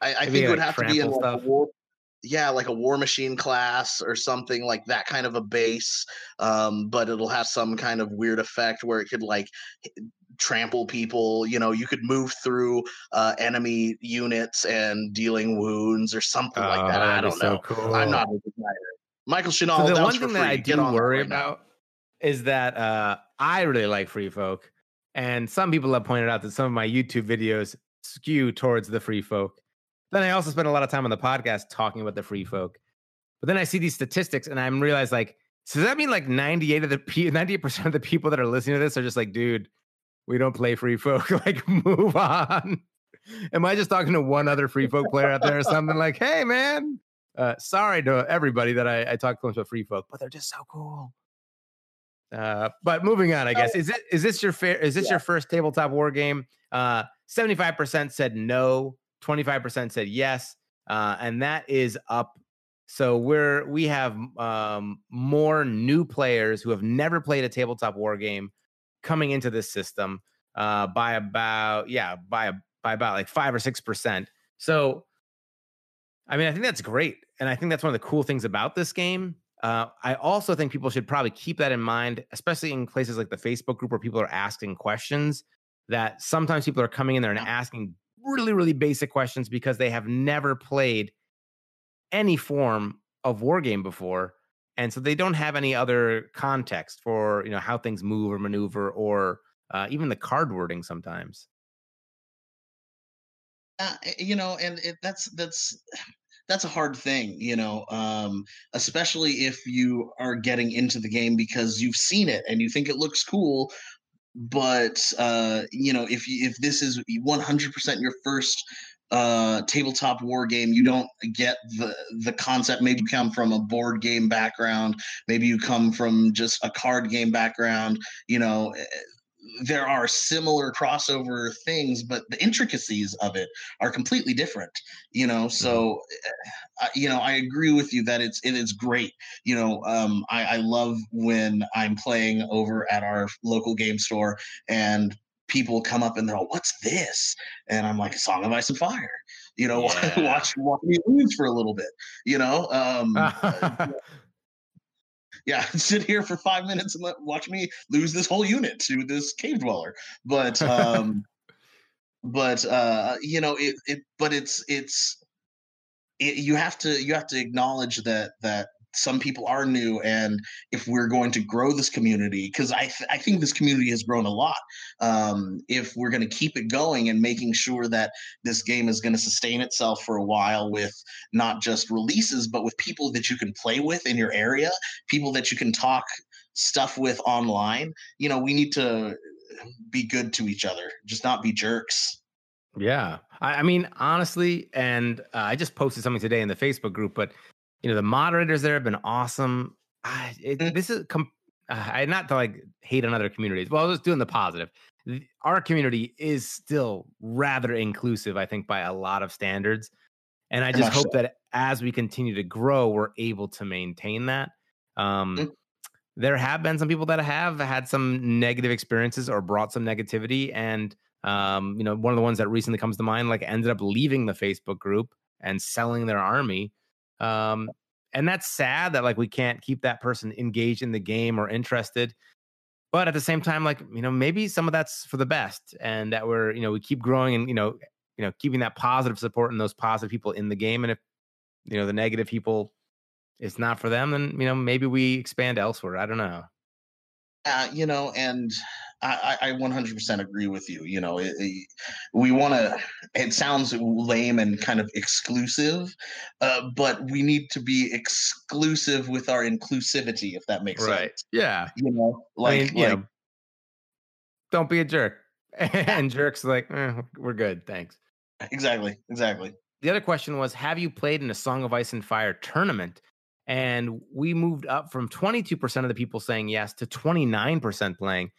[SPEAKER 2] I, I think it would
[SPEAKER 1] like,
[SPEAKER 2] have to be in like a war, yeah, like a war machine class or something like that kind of a base. Um, but it'll have some kind of weird effect where it could like trample people. You know, you could move through uh, enemy units and dealing wounds or something like that.
[SPEAKER 1] Oh,
[SPEAKER 2] I don't
[SPEAKER 1] so
[SPEAKER 2] know.
[SPEAKER 1] cool.
[SPEAKER 2] I'm not a designer. Michael Shinall,
[SPEAKER 1] So the
[SPEAKER 2] that
[SPEAKER 1] one thing that I.
[SPEAKER 2] Get
[SPEAKER 1] do worry
[SPEAKER 2] right now.
[SPEAKER 1] about is that uh, I really like Free Folk, and some people have pointed out that some of my YouTube videos skew towards the Free Folk. Then I also spend a lot of time on the podcast talking about the Free Folk. But then I see these statistics, and I'm realized like, so does that mean like 98 of the pe- 98 percent of the people that are listening to this are just like, dude, we don't play Free Folk. like, move on. Am I just talking to one other Free Folk player out there or something? Like, hey man, uh, sorry to everybody that I, I talked to about free folk, but they're just so cool. Uh, but moving on, I guess is it is this your fair is this your first tabletop war game? Uh, Seventy five percent said no, twenty five percent said yes, uh, and that is up. So we're we have um, more new players who have never played a tabletop war game coming into this system uh, by about yeah by a- by about like five or six percent. So I mean, I think that's great. And I think that's one of the cool things about this game. Uh, I also think people should probably keep that in mind, especially in places like the Facebook group where people are asking questions. That sometimes people are coming in there and asking really, really basic questions because they have never played any form of war game before. And so they don't have any other context for you know how things move or maneuver or uh, even the card wording sometimes.
[SPEAKER 2] uh, you know and it, that's that's that's a hard thing you know um especially if you are getting into the game because you've seen it and you think it looks cool but uh you know if you if this is 100% your first uh tabletop war game you don't get the the concept. Maybe you come from a board game background. Maybe you come from just a card game background. You know eh, there are similar crossover things but the intricacies of it are completely different you know? So uh, you know i agree with you that it's it is great. You know um i i love when i'm playing over at our local game store and people come up and they're like what's this and i'm like song of ice and fire you know
[SPEAKER 1] Yeah.
[SPEAKER 2] watch watch me lose for a little bit you know um uh, yeah, sit here for five minutes and let, watch me lose this whole unit to this cave dweller. But um, but uh, you know it, it. But it's it's it, you have to you have to acknowledge that that some people are new and if we're going to grow this community because I, th- I think this community has grown a lot um, if we're going to keep it going and making sure that this game is going to sustain itself for a while with not just releases but with people that you can play with in your area people that you can talk stuff with online you know we need to be good to each other just not be jerks.
[SPEAKER 1] Yeah, I, I mean, honestly, and uh, I just posted something today in the Facebook group, but you know, the moderators there have been awesome. I, it,
[SPEAKER 2] Mm.
[SPEAKER 1] this is com- uh, I not to like hate on other communities. Well, I was doing the positive. Our community is still rather inclusive, I think, by a lot of standards, and I just hope that as we continue to grow, we're able to maintain that. Um,
[SPEAKER 2] Mm.
[SPEAKER 1] There have been some people that have had some negative experiences or brought some negativity, and um, you know, one of the ones that recently comes to mind, like ended up leaving the Facebook group and selling their army. Um, and that's sad that like we can't keep that person engaged in the game or interested. But at the same time, like, you know, maybe some of that's for the best and that we're, you know, we keep growing and, you know, you know, keeping that positive support and those positive people in the game. And if, you know, the negative people it's not for them, then, you know, maybe we expand elsewhere. I don't know.
[SPEAKER 2] Uh, you know, and I, I I 100% agree with you. You know, it, it- we want to. It sounds lame and kind of exclusive, uh, but we need to be exclusive with our inclusivity, if that makes sense.
[SPEAKER 1] Yeah.
[SPEAKER 2] You know, like,
[SPEAKER 1] I mean,
[SPEAKER 2] like
[SPEAKER 1] know, don't be a jerk. and jerks like, eh, we're good. Thanks.
[SPEAKER 2] exactly, exactly.
[SPEAKER 1] the other question was have you played in a song of ice and fire tournament and we moved up from 22% of the people saying yes to 29% playing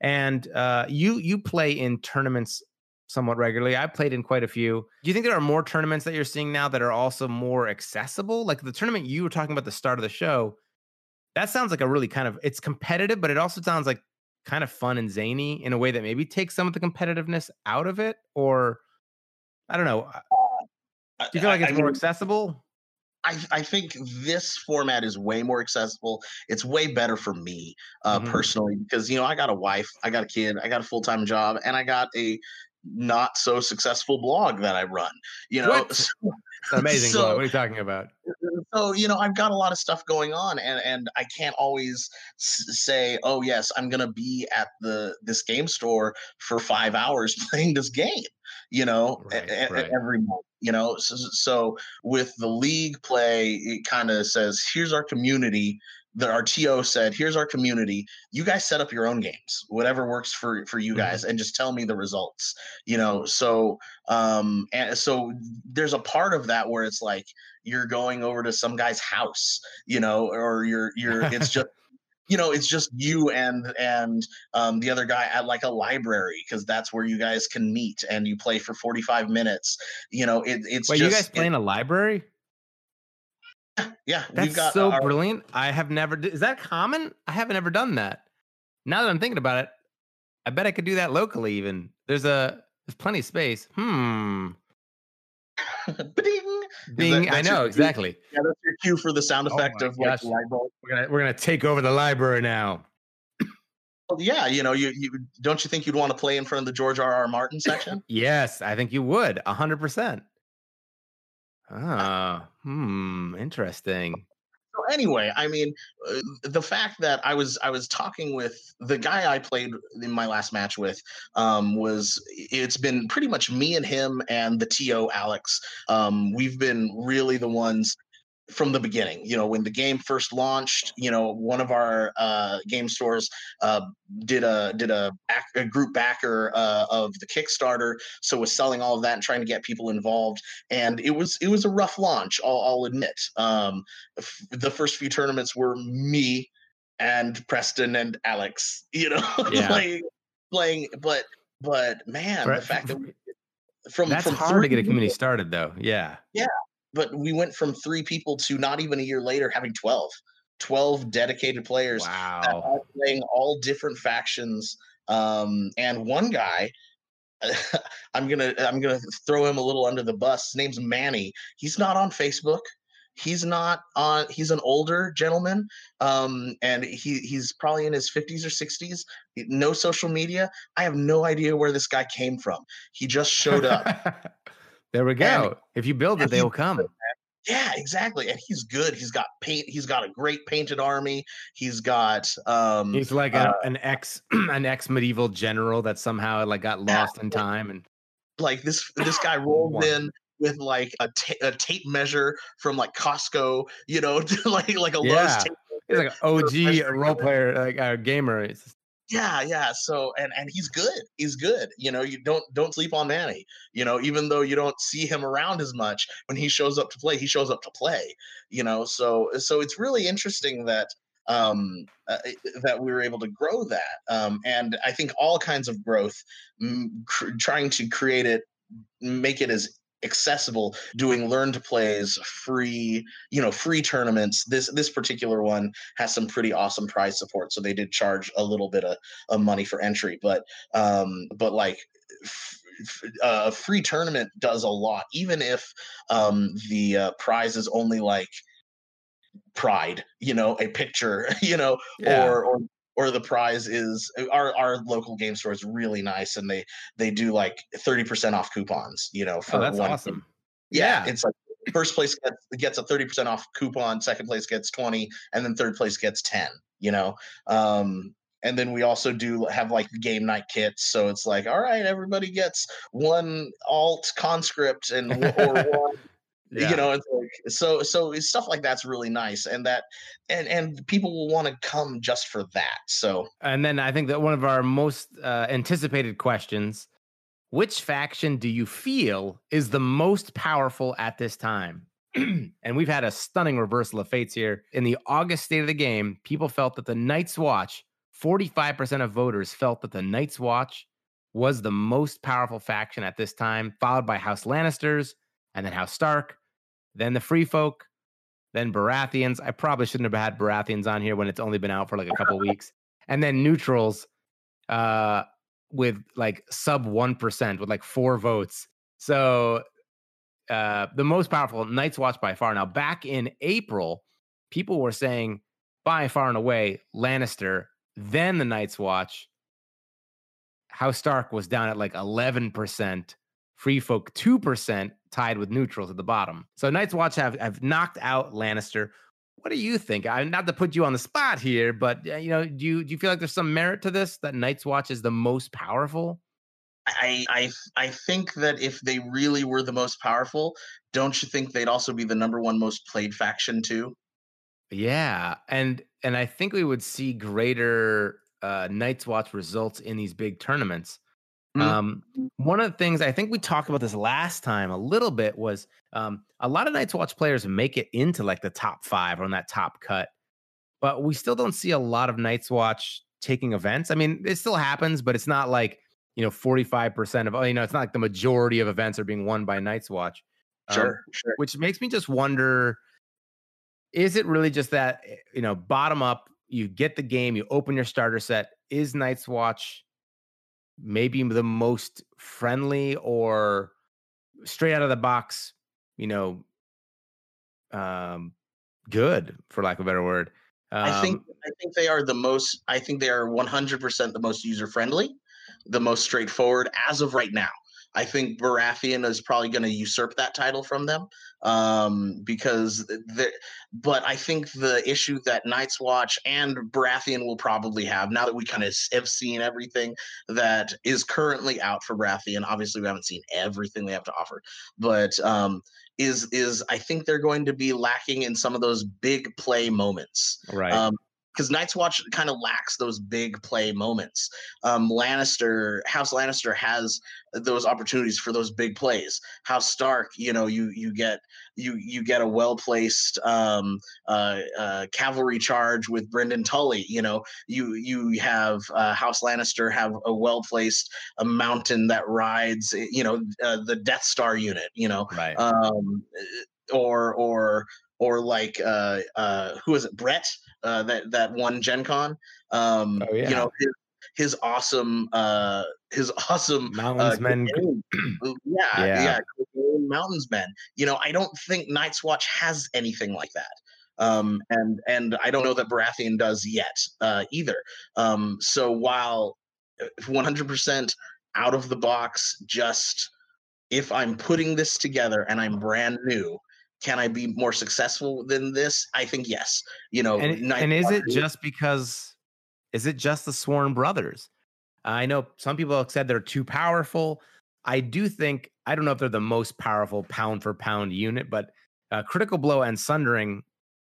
[SPEAKER 1] And uh, you you play in tournaments somewhat regularly. I've played in quite a few. Do you think there are more tournaments that you're seeing now that are also more accessible? Like the tournament you were talking about the start of the show, that sounds like a really kind of it's competitive, but it also sounds like kind of fun and zany in a way that maybe takes some of the competitiveness out of it. Or I don't know. Do you feel like it's I, I more mean, accessible?
[SPEAKER 2] I, I think this format is way more accessible. It's way better for me uh, mm-hmm. personally because you know I got a wife, I got a kid, I got a full time job, and I got a not so successful blog that I run. You know,
[SPEAKER 1] so, amazing so, blog. What are you talking about?
[SPEAKER 2] So you know, I've got a lot of stuff going on, and and I can't always say, oh yes, I'm gonna be at the this game store for five hours playing this game. You know, right, right. every month. You know, so, so with the league play, it kind of says, here's our community the RTO said, "Here's our community. You guys set up your own games, whatever works for for you mm-hmm. guys, and just tell me the results." You know, so um, and so there's a part of that where it's like you're going over to some guy's house, you know, or you're you're it's just you know it's just you and and um, the other guy at like a library because that's where you guys can meet and you play for 45 minutes you know it, it's
[SPEAKER 1] wait
[SPEAKER 2] just,
[SPEAKER 1] you guys play in a library
[SPEAKER 2] yeah,
[SPEAKER 1] that's got, so brilliant. I have never. Is that common? I haven't ever done that. Now that I'm thinking about it, I bet I could do that locally. Even there's a there's plenty of space. Hmm. Bing. That, I know exactly.
[SPEAKER 2] Yeah, that's your cue for the sound oh effect oh of like
[SPEAKER 1] library. We're gonna we're gonna take over the library now.
[SPEAKER 2] Well, yeah, you know, you, you don't you think you'd want to play in front of the George R. R. Martin section?
[SPEAKER 1] yes, I think you would, hundred percent. Ah, hmm, interesting.
[SPEAKER 2] So anyway, I mean, uh, the fact that I was I was talking with the guy I played in my last match with um, was it's been pretty much me and him and the TO Alex. Um, we've been really the ones from the beginning. You know, when the game first launched, you know, one of our uh, game stores uh, did a did a, back, a group backer uh, of the Kickstarter, so was selling all of that and trying to get people involved. And it was it was a rough launch. I'll, I'll admit. Um, f- the first few tournaments were me and Preston and Alex. You know, yeah. playing playing, but but man, the fact that. We,
[SPEAKER 1] from that's from hard to get a community started though yeah
[SPEAKER 2] yeah but we went from three people to not even a year later having 12 12 dedicated players
[SPEAKER 1] wow.
[SPEAKER 2] playing all different factions um, and one guy i'm gonna i'm gonna throw him a little under the bus his name's manny he's not on facebook he's not on he's an older gentleman um, and he he's probably in his 50s or 60s no social media i have no idea where this guy came from he just showed up
[SPEAKER 1] There we go. And, if you build it, they will come.
[SPEAKER 2] Yeah, exactly. And he's good. He's got paint. He's got a great painted army. He's got. um
[SPEAKER 1] He's like a, uh, an ex an ex medieval general that somehow like got lost yeah, in time and.
[SPEAKER 2] Like this, this guy rolled in with like a, a tape measure from like Costco, you know, like like a yeah. Lowe's tape.
[SPEAKER 1] He's like an OG role player, like a gamer. It's
[SPEAKER 2] yeah, yeah. So and and he's good. He's good. You know, you don't don't sleep on Manny. You know, even though you don't see him around as much, when he shows up to play, he shows up to play. You know, so so it's really interesting that um, uh, that we were able to grow that. Um, and I think all kinds of growth, cr- trying to create it, make it as accessible doing learn to plays free you know free tournaments this this particular one has some pretty awesome prize support so they did charge a little bit of, of money for entry but um but like uh, a free tournament does a lot even if um the uh, prize is only like pride you know a picture you know yeah. or or or the prize is uh, our our local game store is really nice and they they do like 30% off coupons you know
[SPEAKER 1] for oh, that's one awesome.
[SPEAKER 2] yeah, yeah, it's like first place gets gets a 30% off coupon second place gets 20 and then third place gets 10 you know? Um and then we also do have like game night kits so it's like all right everybody gets one alt conscript and or one yeah. you know it's like so so stuff like that's really nice and that and and people will want to come just for that so.
[SPEAKER 1] And then i think that one of our most uh, anticipated questions which faction do you feel is the most powerful at this time? And we've had a stunning reversal of fates here. In the august state of the game people felt that the night's watch 45% of voters felt that the Night's Watch was the most powerful faction at this time, followed by House Lannisters, and then House Stark, then the Free Folk, then Baratheons. I probably shouldn't have had Baratheons on here when it's only been out for like a couple weeks, and then neutrals, uh, with like sub one percent with like four votes. So, uh, the most powerful Night's Watch by far. Now, back in April, people were saying by far and away Lannister, then the Night's Watch. House Stark was down at like eleven percent. Free Folk two percent, tied with neutrals at the bottom. So Night's Watch have, have knocked out Lannister. What do you think? I not to put you on the spot here, but uh, you know, do you do you feel like there's some merit to this that Night's Watch is the most powerful?
[SPEAKER 2] I I I think that if they really were the most powerful, don't you think they'd also be the number one most played faction too?
[SPEAKER 1] Yeah, and and I think we would see greater uh, Night's Watch results in these big tournaments Mm-hmm. Um, one of the things I think we talked about this last time a little bit was um, a lot of Night's Watch players make it into like the top five on that top cut, but we still don't see a lot of Night's Watch taking events. I mean, it still happens, but it's not like you know 45% of oh, you know, it's not like the majority of events are being won by Night's Watch.
[SPEAKER 2] Um, sure, sure.
[SPEAKER 1] Which makes me just wonder is it really just that eh, you know bottom up you get the game you open your starter set is night's watch maybe the most friendly or straight out of the box, you know, um, good for lack of a better word.
[SPEAKER 2] Um, I think um I think they are the most. I think they are 100% the most user friendly, the most straightforward as of right now. I think Baratheon is probably going to usurp that title from them um, because the, but I think the issue that Night's Watch and Baratheon will probably have now that we kind of have seen everything that is currently out for Baratheon. Obviously, we haven't seen everything they have to offer, but um, is is I think they're going to be lacking in some of those big play moments.
[SPEAKER 1] Right. Um,
[SPEAKER 2] because Night's Watch kind of lacks those big play moments. Um, Lannister, House Lannister has those opportunities for those big plays. House Stark, you know, you you get you you get a well placed um, uh, uh, cavalry charge with Brynden Tully. You know, you you have uh, House Lannister have a well placed a mountain that rides. You know, uh, the Death Star unit. You know,
[SPEAKER 1] right.
[SPEAKER 2] Um, or or or like uh, uh, who is it? Brett uh, that that won Gen Con. Um, oh, yeah. You know his, his awesome uh, his awesome
[SPEAKER 1] mountains uh, men.
[SPEAKER 2] yeah, yeah, yeah, mountains men. You know, I don't think Night's Watch has anything like that. Um, and and I don't know that Baratheon does yet uh, either. Um, so while 100% uh, out of the box, just if I'm putting this together and I'm brand new, can I be more successful than this? I think yes. You know,
[SPEAKER 1] and, and is it just because? Is it just the Sworn Brothers? I know some people have said they're too powerful. I do think I don't know if they're the most powerful pound for pound unit, but uh, Critical Blow and Sundering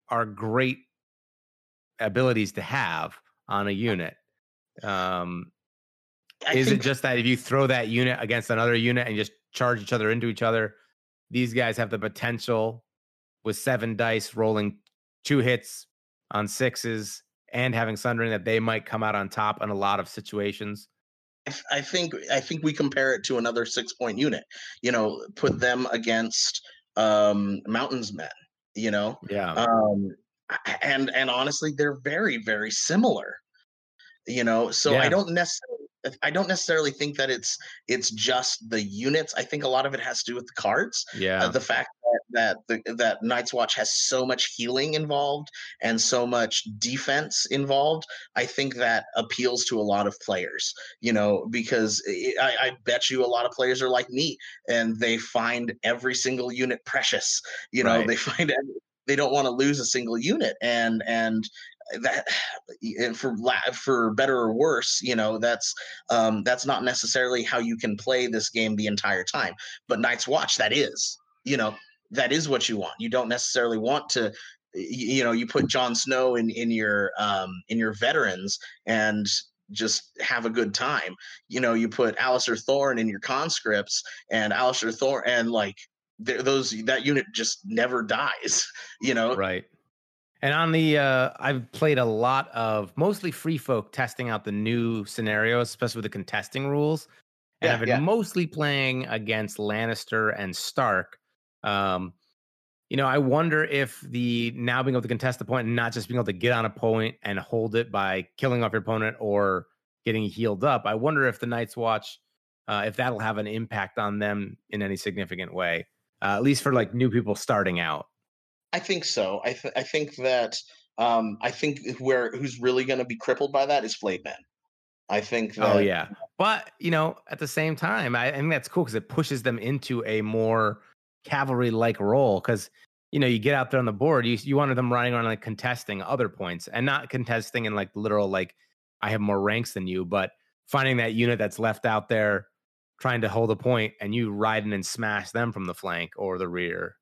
[SPEAKER 1] are great abilities to have on a unit. Um, is it just that if you throw that unit against another unit and just charge each other into each other, these guys have the potential with seven dice rolling two hits on sixes and having Sundering that they might come out on top in a lot of situations.
[SPEAKER 2] I think I think we compare it to another six point unit. You know, put them against um, Mountains Men. You know,
[SPEAKER 1] yeah.
[SPEAKER 2] Um, and and honestly, they're very very similar. You know, so yeah. I don't necessarily I don't necessarily think that it's it's just the units. I think a lot of it has to do with the cards.
[SPEAKER 1] Yeah.
[SPEAKER 2] Uh, the fact that that the, that Night's Watch has so much healing involved and so much defense involved. I think that appeals to a lot of players. You know, because it, I, I bet you a lot of players are like me and they find every single unit precious. You know, right. they find they don't want to lose a single unit and and that for for better or worse you know that's um that's not necessarily how you can play this game the entire time but night's watch that is you know that is what you want you don't necessarily want to you know you put Jon Snow in in your um in your veterans and just have a good time you know you put Alliser Thorne in your conscripts and Alliser Thorne and like those that unit just never dies you know?
[SPEAKER 1] Right And on the, uh, I've played a lot of mostly free folk testing out the new scenarios, especially with the contesting rules. And
[SPEAKER 2] Yeah,
[SPEAKER 1] I've been
[SPEAKER 2] yeah.
[SPEAKER 1] mostly playing against Lannister and Stark. Um, you know, I wonder if the now being able to contest the point and not just being able to get on a point and hold it by killing off your opponent or getting healed up. I wonder if the Night's Watch, uh, if that'll have an impact on them in any significant way, uh, at least for like new people starting out.
[SPEAKER 2] I think so. I th- I think that um, I think where who's really going to be crippled by that is Flayed Man. I think that
[SPEAKER 1] Oh yeah, but you know, at the same time, I, I think that's cool because it pushes them into a more cavalry-like role. Because you know, you get out there on the board, you you wanted them running around like contesting other points and not contesting in like literal like I have more ranks than you, but finding that unit that's left out there trying to hold a point and you riding in and smash them from the flank or the rear.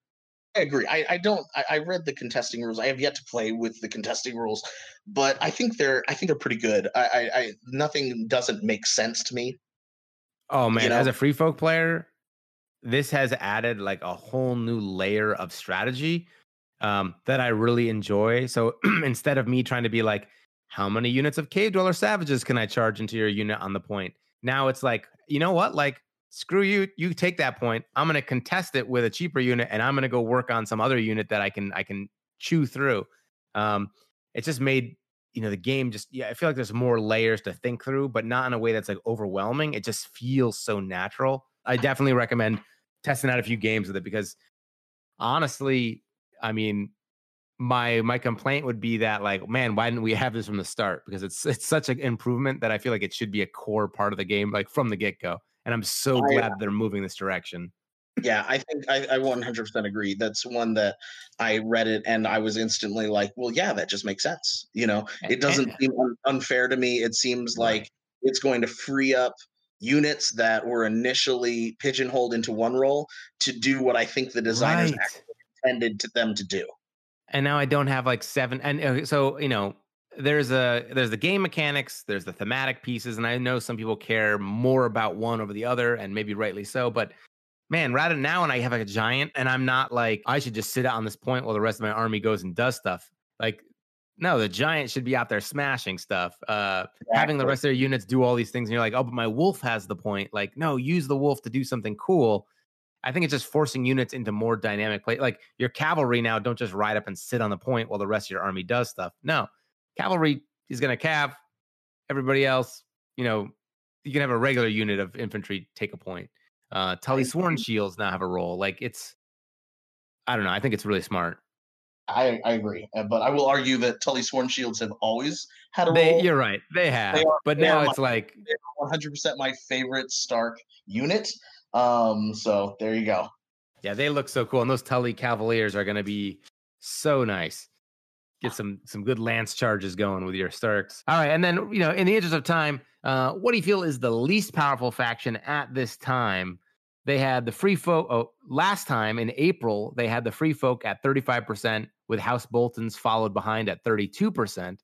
[SPEAKER 2] I agree. I, I don't. I, I read the contesting rules. I have yet to play with the contesting rules, but I think they're. I think they're pretty good. I. I, I nothing doesn't make sense to me.
[SPEAKER 1] Oh man,
[SPEAKER 2] know?
[SPEAKER 1] as a free folk player, this has added like a whole new layer of strategy um, that I really enjoy. So instead of me trying to be like, how many units of cave dweller savages can I charge into your unit on the point? Now it's like, you know what? Like, screw you. You take that point. I'm going to contest it with a cheaper unit, and I'm going to go work on some other unit that I can I can chew through. Um, it just made you know the game just yeah. I feel like there's more layers to think through, but not in a way that's like overwhelming. It just feels so natural. I definitely recommend testing out a few games with it because honestly, I mean, my my complaint would be that like, man, why didn't we have this from the start? Because it's it's such an improvement that I feel like it should be a core part of the game, like from the get go. And I'm so
[SPEAKER 2] I-
[SPEAKER 1] glad they're moving this direction.
[SPEAKER 2] Yeah, I think I, I 100% agree. That's one that I read it and I was instantly like, well, yeah, that just makes sense. You know, it doesn't seem unfair to me. It seems
[SPEAKER 1] Right.
[SPEAKER 2] like it's going to free up units that were initially pigeonholed into one role to do what I think the designers
[SPEAKER 1] Right.
[SPEAKER 2] actually intended to them to do.
[SPEAKER 1] and now I don't have like seven. And uh, so you know, there's a there's the game mechanics, there's the thematic pieces, and I know some people care more about one over the other, and maybe rightly so. But man, rather now, when I have like a giant, and I'm not like I should just sit on this point while the rest of my army goes and does stuff. Like, no, the giant should be out there smashing stuff. Uh, having the rest of their units do all these things, and you're like, oh, but my wolf has the point. Like, no, use the wolf to do something cool. I think it's just forcing units into more dynamic play. Like your cavalry now don't just ride up and sit on the point while the rest of your army does stuff. No, cavalry is going to cav. Everybody else, you know, you can have a regular unit of infantry take a point. Uh, Tully Sworn shields now have a role. Like it's, I don't know. I think it's really smart.
[SPEAKER 2] I, I agree. Uh, But I will argue that Tully Sworn Shields have always had a
[SPEAKER 1] They,
[SPEAKER 2] role.
[SPEAKER 1] you're right. They have,
[SPEAKER 2] are-
[SPEAKER 1] but
[SPEAKER 2] they
[SPEAKER 1] now it's like
[SPEAKER 2] 100% my favorite Stark unit. Um, so there you go.
[SPEAKER 1] Yeah, they look so cool, and those Tully Cavaliers are going to be so nice. Get some some good lance charges going with your Starks. All right, and then you know, in the interest of time, uh, what do you feel is the least powerful faction at this time? They had the Free Folk. Oh, last time in April, they had the Free Folk at thirty five percent, with House Boltons followed behind at thirty two percent,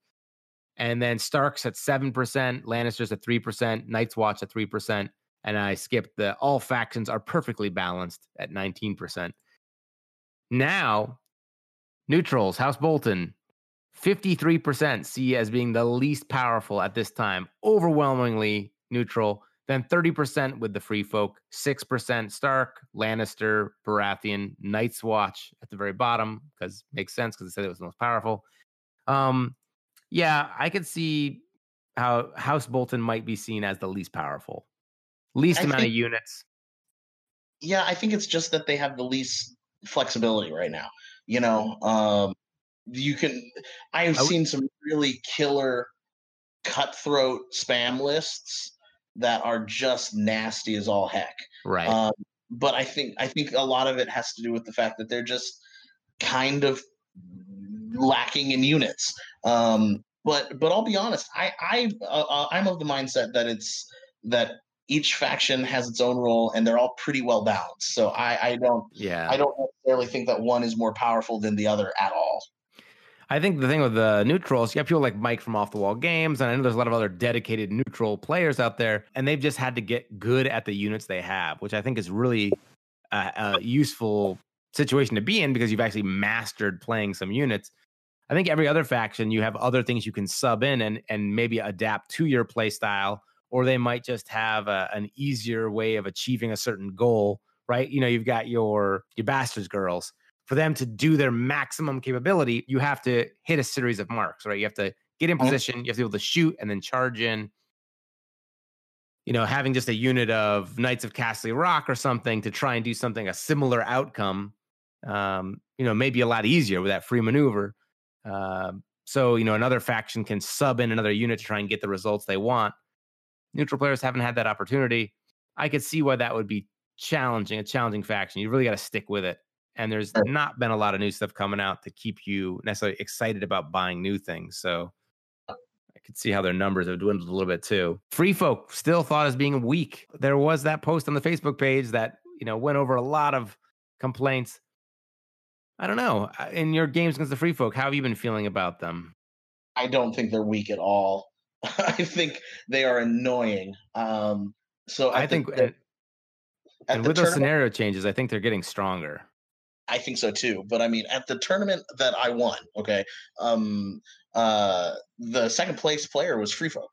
[SPEAKER 1] and then Starks at seven percent, Lannisters at three percent, Night's Watch at three percent, and I skipped the all factions are perfectly balanced at 19%. Now, neutrals, House Bolton, 53% see as being the least powerful at this time, overwhelmingly neutral. Then 30% with the free folk, 6% Stark, Lannister, Baratheon, Night's Watch at the very bottom, because makes sense because it said it was the most powerful. Um, yeah, I could see how House Bolton might be seen as the least powerful least
[SPEAKER 2] I
[SPEAKER 1] amount of units.
[SPEAKER 2] Yeah, I think it's just that they have the least flexibility right now. You know, um, you can. I have
[SPEAKER 1] I
[SPEAKER 2] seen some really killer cutthroat spam lists that are just nasty as all heck.
[SPEAKER 1] Right.
[SPEAKER 2] Um, but I think I think a lot of it has to do with the fact that they're just kind of lacking in units. Um, but but I'll be honest, I I uh, uh, I'm of the mindset that it's that each faction has its own role and they're all pretty well balanced. So I I don't
[SPEAKER 1] yeah.
[SPEAKER 2] I don't necessarily think that one is more powerful than the other at all.
[SPEAKER 1] I think the thing with the neutrals, you have people like Mike from Off the Wall Games, and I know there's a lot of other dedicated neutral players out there, and they've just had to get good at the units they have, which I think is really a, a useful situation to be in because you've actually mastered playing some units. I think every other faction you have other things you can sub in and and maybe adapt to your play style, or they might just have a, an easier way of achieving a certain goal. Right? You know, you've got your your bastards girls. For them to do their maximum capability, you have to hit a series of marks. Right? You have to get in mm-hmm. position. You have to be able to shoot and then charge in you know, having just a unit of Knights of Casterly Rock or something to try and do something a similar outcome, um, you know, maybe a lot easier with that free maneuver. Uh, so, you know, another faction can sub in another unit to try and get the results they want. Neutral players haven't had that opportunity. I could see why that would be challenging, a challenging faction. You really got to stick with it. And there's not been a lot of new stuff coming out to keep you necessarily excited about buying new things. So I could see how their numbers have dwindled a little bit too. Free folk still thought as being weak. There was that post on the Facebook page that, you know, went over a lot of complaints. I don't know. In your games against the free folk, how have you been feeling about them?
[SPEAKER 2] I don't think they're weak at all. I think they are annoying. Um, so
[SPEAKER 1] I, I think, think and with those scenario changes, I think they're getting stronger.
[SPEAKER 2] I think so too. But I mean, at the tournament that I won, okay, um, uh, the second place player was Free Folk.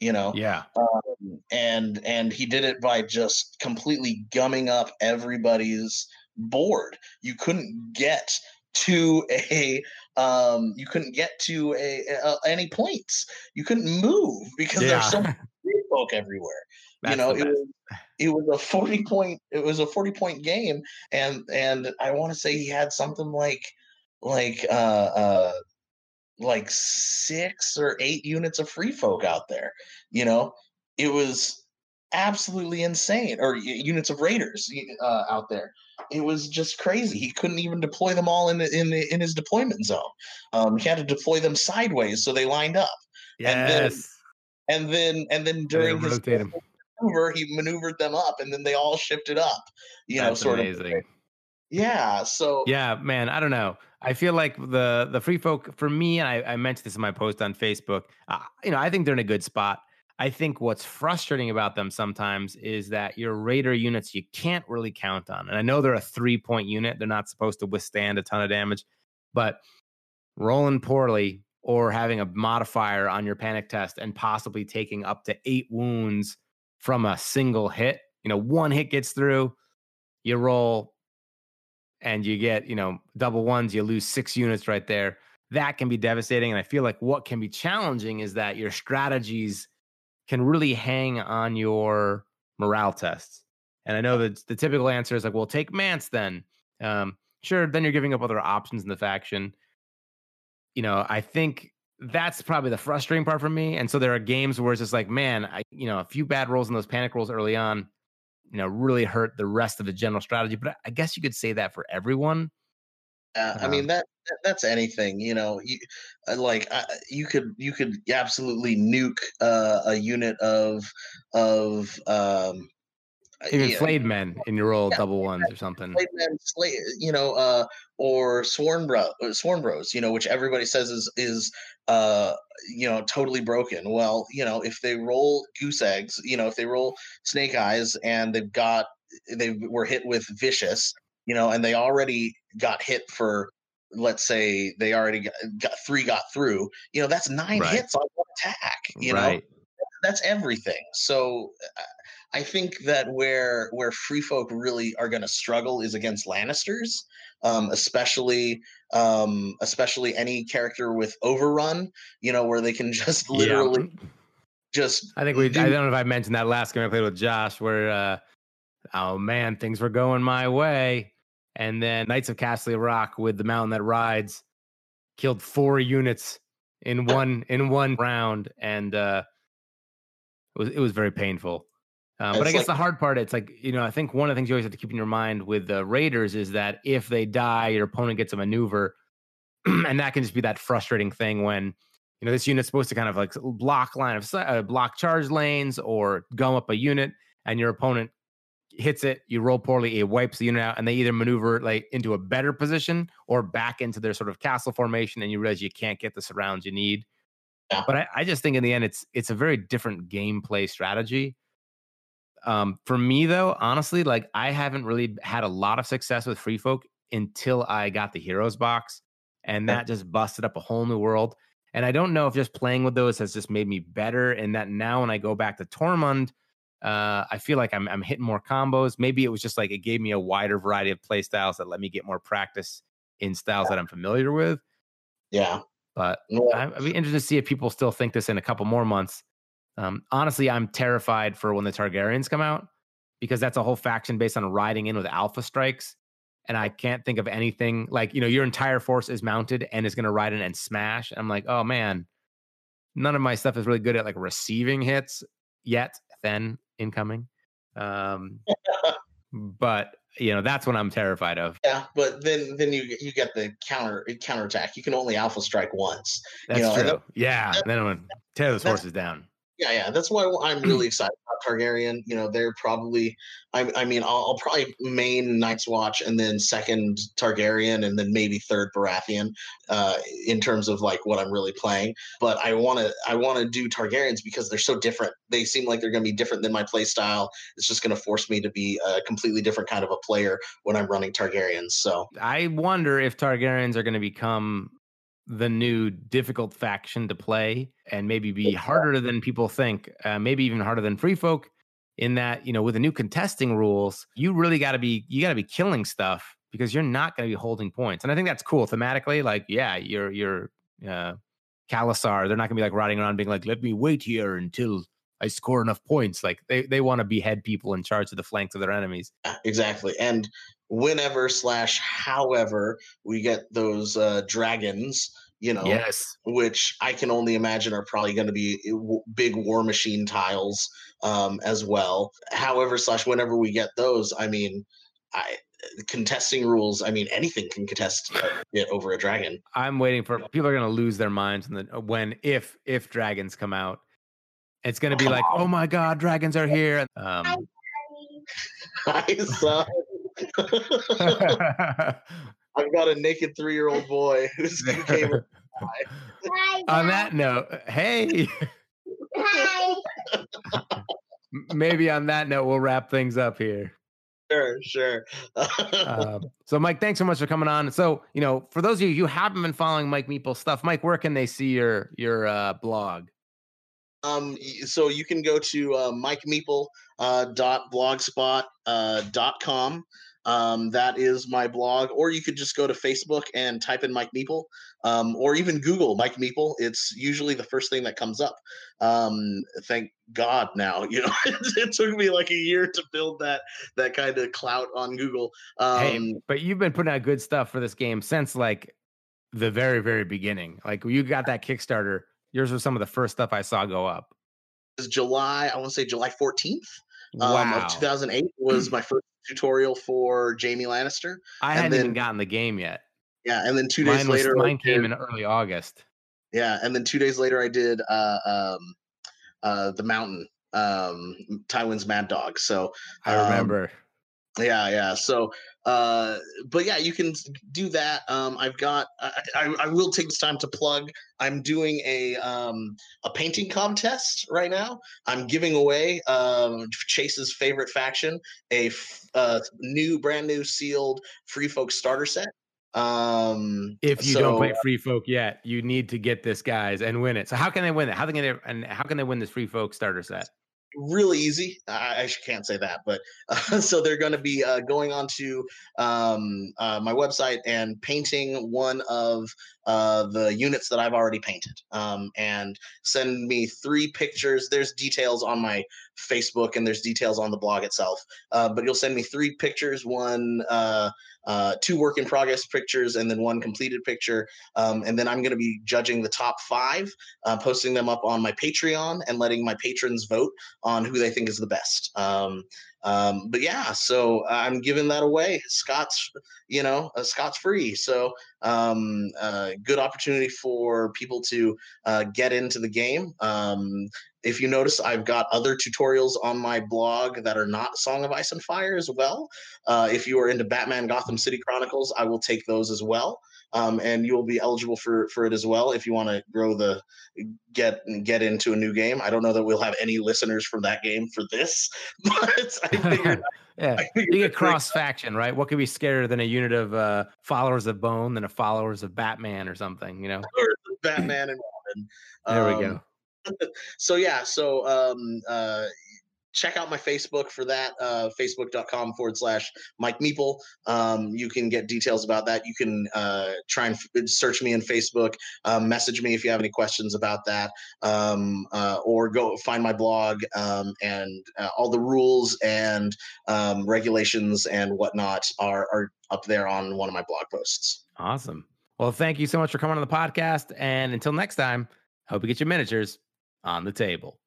[SPEAKER 2] You know,
[SPEAKER 1] yeah,
[SPEAKER 2] um, and and he did it by just completely gumming up everybody's board. You couldn't get to a um you couldn't get to a, a any points you couldn't move because yeah. there's so many folk everywhere That's you know it was it was a 40 point it was a 40 point game and and i want to say he had something like like uh uh like six or eight units of free folk out there you know? It was absolutely insane or units of raiders uh, out there. It was just crazy. He couldn't even deploy them all in the, in the in his deployment zone. Um he had to deploy them sideways so they lined up.
[SPEAKER 1] Yes
[SPEAKER 2] and then and then and then during his maneuver, he maneuvered them up, and then they all shifted up. You That's know, sort amazing. of. Yeah. So.
[SPEAKER 1] Yeah, man. I don't know. I feel like the the free folk for me, and I, I mentioned this in my post on Facebook. Uh, you know, I think they're in a good spot. I think what's frustrating about them sometimes is that your raider units you can't really count on. And I know they're a three point unit; they're not supposed to withstand a ton of damage, but rolling poorly or having a modifier on your panic test and possibly taking up to eight wounds from a single hit. You know, one hit gets through, you roll and you get, you know, double ones, you lose six units right there. That can be devastating. And I feel like what can be challenging is that your strategies can really hang on your morale tests. And I know that the typical answer is like, well, take Mance then. Um, sure, then you're giving up other options in the faction. You know, I think that's probably the frustrating part for me. And so there are games where it's just like, man, I, you know, a few bad rolls in those panic rolls early on, you know, really hurt the rest of the general strategy. But I guess you could say that for everyone.
[SPEAKER 2] Uh, I mean that that's anything, you know. You, uh, like uh, you could you could absolutely nuke uh, a unit of of um,
[SPEAKER 1] uh, even yeah. flayed men in your roll yeah, double ones or something.
[SPEAKER 2] Flayed men, slay, you know, uh, or sworn bro, uh, sworn bros, you know, which everybody says is is uh, you know, totally broken. Well, you know, if they roll goose eggs, you know, if they roll snake eyes and they've got they were hit with vicious, you know, and they already got hit for let's say they already got, got three got through, you know, that's nine right. hits on one attack, you right. know. That's everything. So I think that where where free folk really are going to struggle is against Lannisters, um, especially um, especially any character with overrun. You know, where they can just literally yeah. just.
[SPEAKER 1] I think we. Do, I don't know if I mentioned that last game I played with Josh, where uh, oh man, things were going my way, and then Knights of Casterly Rock with the mountain that rides killed four units in one in one round, and uh, it was it was very painful. Um, but I guess like, the hard part, it's like, you know, I think one of the things you always have to keep in your mind with the Raiders is that if they die, your opponent gets a maneuver. and that can just be that frustrating thing when, you know, this unit's supposed to kind of like block line of uh, block charge lanes or gum up a unit, and your opponent hits it, you roll poorly, it wipes the unit out, and they either maneuver like into a better position or back into their sort of castle formation, and you realize you can't get the surrounds you need. Yeah. But I, I just think in the end, it's it's a very different gameplay strategy um, for me though, honestly, like I haven't really had a lot of success with free folk until I got the heroes box. and that just busted up a whole new world. And I don't know if just playing with those has just made me better. and that now, when I go back to Tormund, uh, I feel like I'm, I'm hitting more combos. Maybe it was just like it gave me a wider variety of play styles that let me get more practice in styles that I'm familiar with.
[SPEAKER 2] Yeah.
[SPEAKER 1] But yeah. I'd be interested to see if people still think this in a couple more months. Um, honestly, I'm terrified for when the Targaryens come out because that's a whole faction based on riding in with alpha strikes and I can't think of anything like you know your entire force is mounted and is going to ride in and smash. I'm like, oh man, none of my stuff is really good at like receiving hits yet. Then incoming, um, but you know that's what I'm terrified of.
[SPEAKER 2] Yeah, but then then you you get the counter counterattack. You can only alpha strike once.
[SPEAKER 1] That's
[SPEAKER 2] you know,
[SPEAKER 1] true. yeah, then when tear those horses down.
[SPEAKER 2] Yeah, yeah, that's why I'm really excited about Targaryen. You know, they're probably, I, I mean, I'll, I'll, probably main Night's Watch and then second Targaryen and then maybe third Baratheon, uh, in terms of like what I'm really playing. But I want to, I want to do Targaryens because they're so different. They seem like they're going to be different than my play style. It's just going to force me to be a completely different kind of a player when I'm running Targaryens. So
[SPEAKER 1] I wonder if Targaryens are going to become the new difficult faction to play and maybe be harder than people think, uh, maybe even harder than free folk. In that, you know, with the new contesting rules, you really got to be you got to be killing stuff because you're not going to be holding points. And I think that's cool thematically. Like, yeah, you're you're uh, Khalasar. They're not going to be like riding around being like, "Let me wait here until I score enough points." Like they they want to behead people in charge of the flanks of their enemies.
[SPEAKER 2] Exactly, and whenever slash however we get those uh, dragons you know
[SPEAKER 1] yes.
[SPEAKER 2] which i can only imagine are probably going to be eh, big war machine tiles um, as well. However slash whenever we get those i mean i contesting rules i mean anything can contest it over a dragon.
[SPEAKER 1] I'm waiting for people are going to lose their minds when, the, when if if dragons come out. It's going to be like oh my god dragons are here. Um,
[SPEAKER 2] Hi, son. I've got a naked three year old boy who's who came.
[SPEAKER 1] On that note, hey. Maybe on that note, we'll wrap things up here.
[SPEAKER 2] Sure, sure.
[SPEAKER 1] uh, so, Mike, thanks so much for coming on. So, you know, for those of you who haven't been following Mike Meeple stuff, Mike, where can they see your your uh, blog?
[SPEAKER 2] Um, so you can go to uh, Mike Meeple uh, dot blogspot uh, dot com. Um, that is my blog, or you could just go to Facebook and type in Mike Meeple, um, or even Google Mike Meeple. It's usually the first thing that comes up. Um, thank God now, you know, it, it, took me like a year to build that that kind of clout on Google.
[SPEAKER 1] hey, um, but you've been putting out good stuff for this game since like the very very beginning. Like you got that Kickstarter, yours was some of the first stuff I saw go up.
[SPEAKER 2] July, I want to say July fourteenth. Wow. Um, of 2008 was my first tutorial for Jaime Lannister.
[SPEAKER 1] I hadn't then, even gotten the game yet.
[SPEAKER 2] Yeah, and then two days was, later,
[SPEAKER 1] mine came in early August.
[SPEAKER 2] Yeah, and then two days later, I did uh, um, uh, the Mountain, um, Tywin's Mad Dog. So
[SPEAKER 1] I um, remember.
[SPEAKER 2] Yeah, yeah. So, uh, but yeah, you can do that. Um, I've got. I, I, I will take this time to plug. I'm doing a um a painting contest right now. I'm giving away um Chase's favorite faction a f- uh, new, brand new sealed Free Folk starter set. Um,
[SPEAKER 1] if you so, don't play Free Folk yet, you need to get this guys and win it. So how can they win it? How can they and how can they win this Free Folk starter set?
[SPEAKER 2] Really easy. I, I, can't say that, but uh, so they're going to be uh, going on to um, uh, my website and painting one of uh, the units that I've already painted um, and send me three pictures. There's details on my Facebook and there's details on the blog itself, uh, but you'll send me three pictures one uh, two work in progress pictures and then one completed picture. Um, and then I'm going to be judging the top five, uh, posting them up on my Patreon and letting my patrons vote on who they think is the best. Um, um, but yeah, so I'm giving that away. Scott's, you know, uh, Scott's free. So um, uh, good opportunity for people to uh, get into the game. Um, if you notice, I've got other tutorials on my blog that are not Song of Ice and Fire as well. Uh, if you are into Batman Gotham City Chronicles, I will take those as well. Um, and you will be eligible for for it as well if you want to grow the get get into a new game. I don't know that we'll have any listeners from that game for this, but I figured
[SPEAKER 1] Yeah, i you get cross faction, right? What could be scarier than a unit of uh, followers of Bone than a followers of Batman or something? You know,
[SPEAKER 2] Batman and Robin.
[SPEAKER 1] There um, we go.
[SPEAKER 2] So yeah, so um, uh, check out my Facebook for that, uh, facebook.com forward slash Mike Meeple. Um, you can get details about that. You can uh, try and f- search me in Facebook, um, message me if you have any questions about that, um, uh, or go find my blog um, and uh, all the rules and um, regulations and whatnot are, are up there on one of my blog posts.
[SPEAKER 1] Awesome. Well, thank you so much for coming on the podcast. And until next time, hope you get your miniatures on the table.